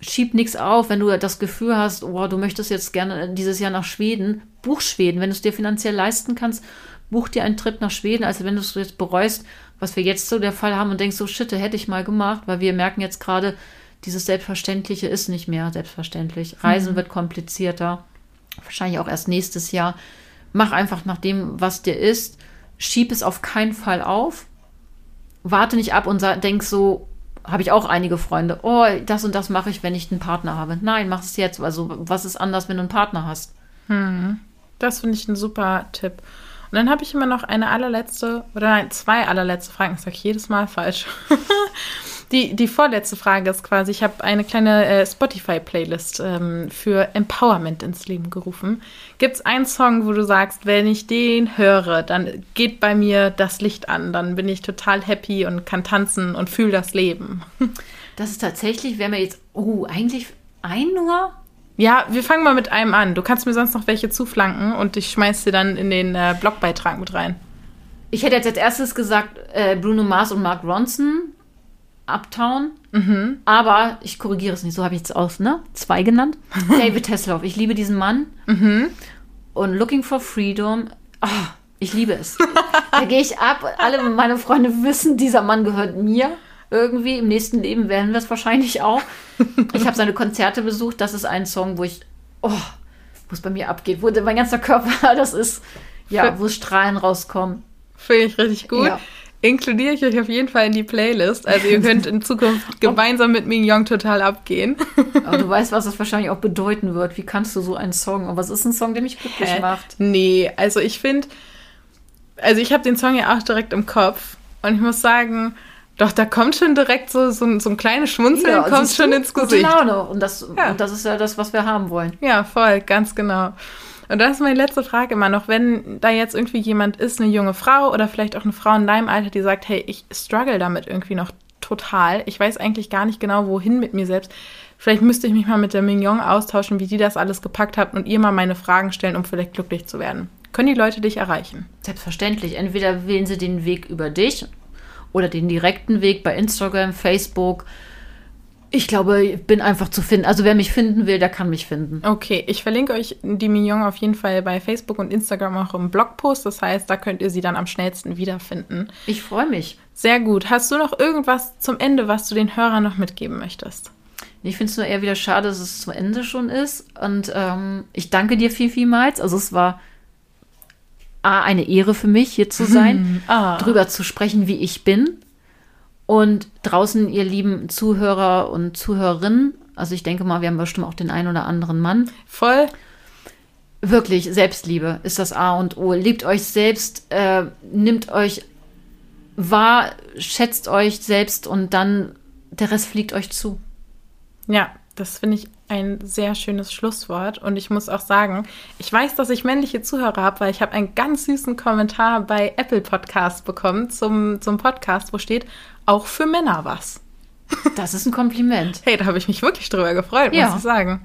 schieb nichts auf, wenn du das Gefühl hast, oh, du möchtest jetzt gerne dieses Jahr nach Schweden, buch Schweden, wenn du es dir finanziell leisten kannst, buch dir einen Trip nach Schweden, als wenn du es jetzt bereust, was wir jetzt so der Fall haben und denkst, so shit, hätte ich mal gemacht, weil wir merken jetzt gerade, dieses Selbstverständliche ist nicht mehr selbstverständlich. Reisen mhm. wird komplizierter, wahrscheinlich auch erst nächstes Jahr mach einfach nach dem, was dir ist. Schieb es auf keinen Fall auf. Warte nicht ab und denk so, habe ich auch einige Freunde, oh, das und das mache ich, wenn ich einen Partner habe. Nein, mach es jetzt. Also, was ist anders, wenn du einen Partner hast? Hm. Das finde ich ein super Tipp. Und dann habe ich immer noch eine allerletzte, oder nein, zwei allerletzte Fragen. Das sage ich jedes Mal falsch. Die, die vorletzte Frage ist quasi, ich habe eine kleine äh, Spotify-Playlist ähm, für Empowerment ins Leben gerufen. Gibt es einen Song, wo du sagst, wenn ich den höre, dann geht bei mir das Licht an, dann bin ich total happy und kann tanzen und fühle das Leben? Das ist tatsächlich, wäre mir jetzt, oh, eigentlich ein nur? Ja, wir fangen mal mit einem an. Du kannst mir sonst noch welche zuflanken und ich schmeiß sie dann in den äh, Blogbeitrag mit rein. Ich hätte jetzt als erstes gesagt äh, Bruno Mars und Mark Ronson. Uptown. Mhm. Aber ich korrigiere es nicht, so habe ich es aus, ne? Zwei genannt. David Hasselhoff. Ich liebe diesen Mann. Mhm. Und Looking for Freedom. Oh, ich liebe es. da gehe ich ab. Alle meine Freunde wissen, dieser Mann gehört mir. Irgendwie im nächsten Leben werden wir es wahrscheinlich auch. Ich habe seine Konzerte besucht. Das ist ein Song, wo ich, oh, wo es bei mir abgeht, wo mein ganzer Körper, das ist, ja, wo Strahlen rauskommen. Finde ich richtig gut. Ja inkludiere ich euch auf jeden Fall in die Playlist. Also ihr könnt in Zukunft gemeinsam mit Ming total abgehen. Aber du weißt, was das wahrscheinlich auch bedeuten wird. Wie kannst du so einen Song? Aber es ist ein Song, der mich glücklich Hä? macht. Nee, also ich finde, also ich habe den Song ja auch direkt im Kopf und ich muss sagen, Doch, da kommt schon direkt so, so, so ein kleines Schmunzeln, ja, kommt schon ins Gesicht. Laune. Und das, ja. und das ist ja das, was wir haben wollen. Ja, voll, ganz genau. Und das ist meine letzte Frage immer noch, wenn da jetzt irgendwie jemand ist, eine junge Frau oder vielleicht auch eine Frau in deinem Alter, die sagt, hey, ich struggle damit irgendwie noch total. Ich weiß eigentlich gar nicht genau, wohin mit mir selbst. Vielleicht müsste ich mich mal mit der Mignon austauschen, wie die das alles gepackt hat und ihr mal meine Fragen stellen, um vielleicht glücklich zu werden. Können die Leute dich erreichen? Selbstverständlich. Entweder wählen sie den Weg über dich oder den direkten Weg bei Instagram, Facebook, ich glaube, ich bin einfach zu finden. Also wer mich finden will, der kann mich finden. Okay, ich verlinke euch die Mignon auf jeden Fall bei Facebook und Instagram auch im Blogpost. Das heißt, da könnt ihr sie dann am schnellsten wiederfinden. Ich freue mich. Sehr gut. Hast du noch irgendwas zum Ende, was du den Hörern noch mitgeben möchtest? Ich finde es nur eher wieder schade, dass es zum Ende schon ist. Und ähm, ich danke dir viel, vielmals. Also es war A, eine Ehre für mich, hier zu sein, ah. drüber zu sprechen, wie ich bin und draußen, ihr lieben Zuhörer und Zuhörerinnen, also ich denke mal, wir haben bestimmt auch den einen oder anderen Mann. Voll. Wirklich, Selbstliebe ist das A und O. Liebt euch selbst, äh, nimmt euch wahr, schätzt euch selbst und dann der Rest fliegt euch zu. Ja, das finde ich ein sehr schönes Schlusswort. Und ich muss auch sagen, ich weiß, dass ich männliche Zuhörer habe, weil ich habe einen ganz süßen Kommentar bei Apple Podcast bekommen zum, zum Podcast, wo steht, auch für Männer was. Das ist ein Kompliment. hey, da habe ich mich wirklich drüber gefreut, ja. muss ich sagen.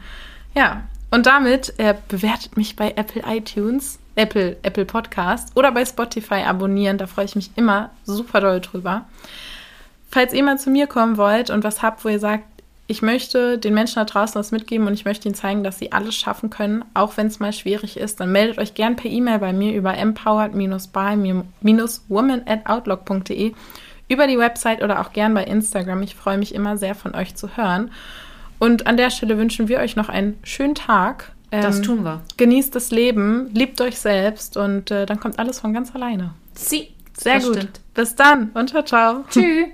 Ja, und damit äh, bewertet mich bei Apple iTunes, Apple, Apple Podcast oder bei Spotify abonnieren. Da freue ich mich immer super doll drüber. Falls ihr mal zu mir kommen wollt und was habt, wo ihr sagt, ich möchte den Menschen da draußen was mitgeben und ich möchte ihnen zeigen, dass sie alles schaffen können, auch wenn es mal schwierig ist, dann meldet euch gern per E-Mail bei mir über empowered-by-woman at outlook.de über die Website oder auch gern bei Instagram. Ich freue mich immer sehr von euch zu hören. Und an der Stelle wünschen wir euch noch einen schönen Tag. das ähm, tun wir. Genießt das Leben, liebt euch selbst und äh, dann kommt alles von ganz alleine. Sie. Sehr gut. Stimmt. Bis dann und ciao, ciao. Tschüss.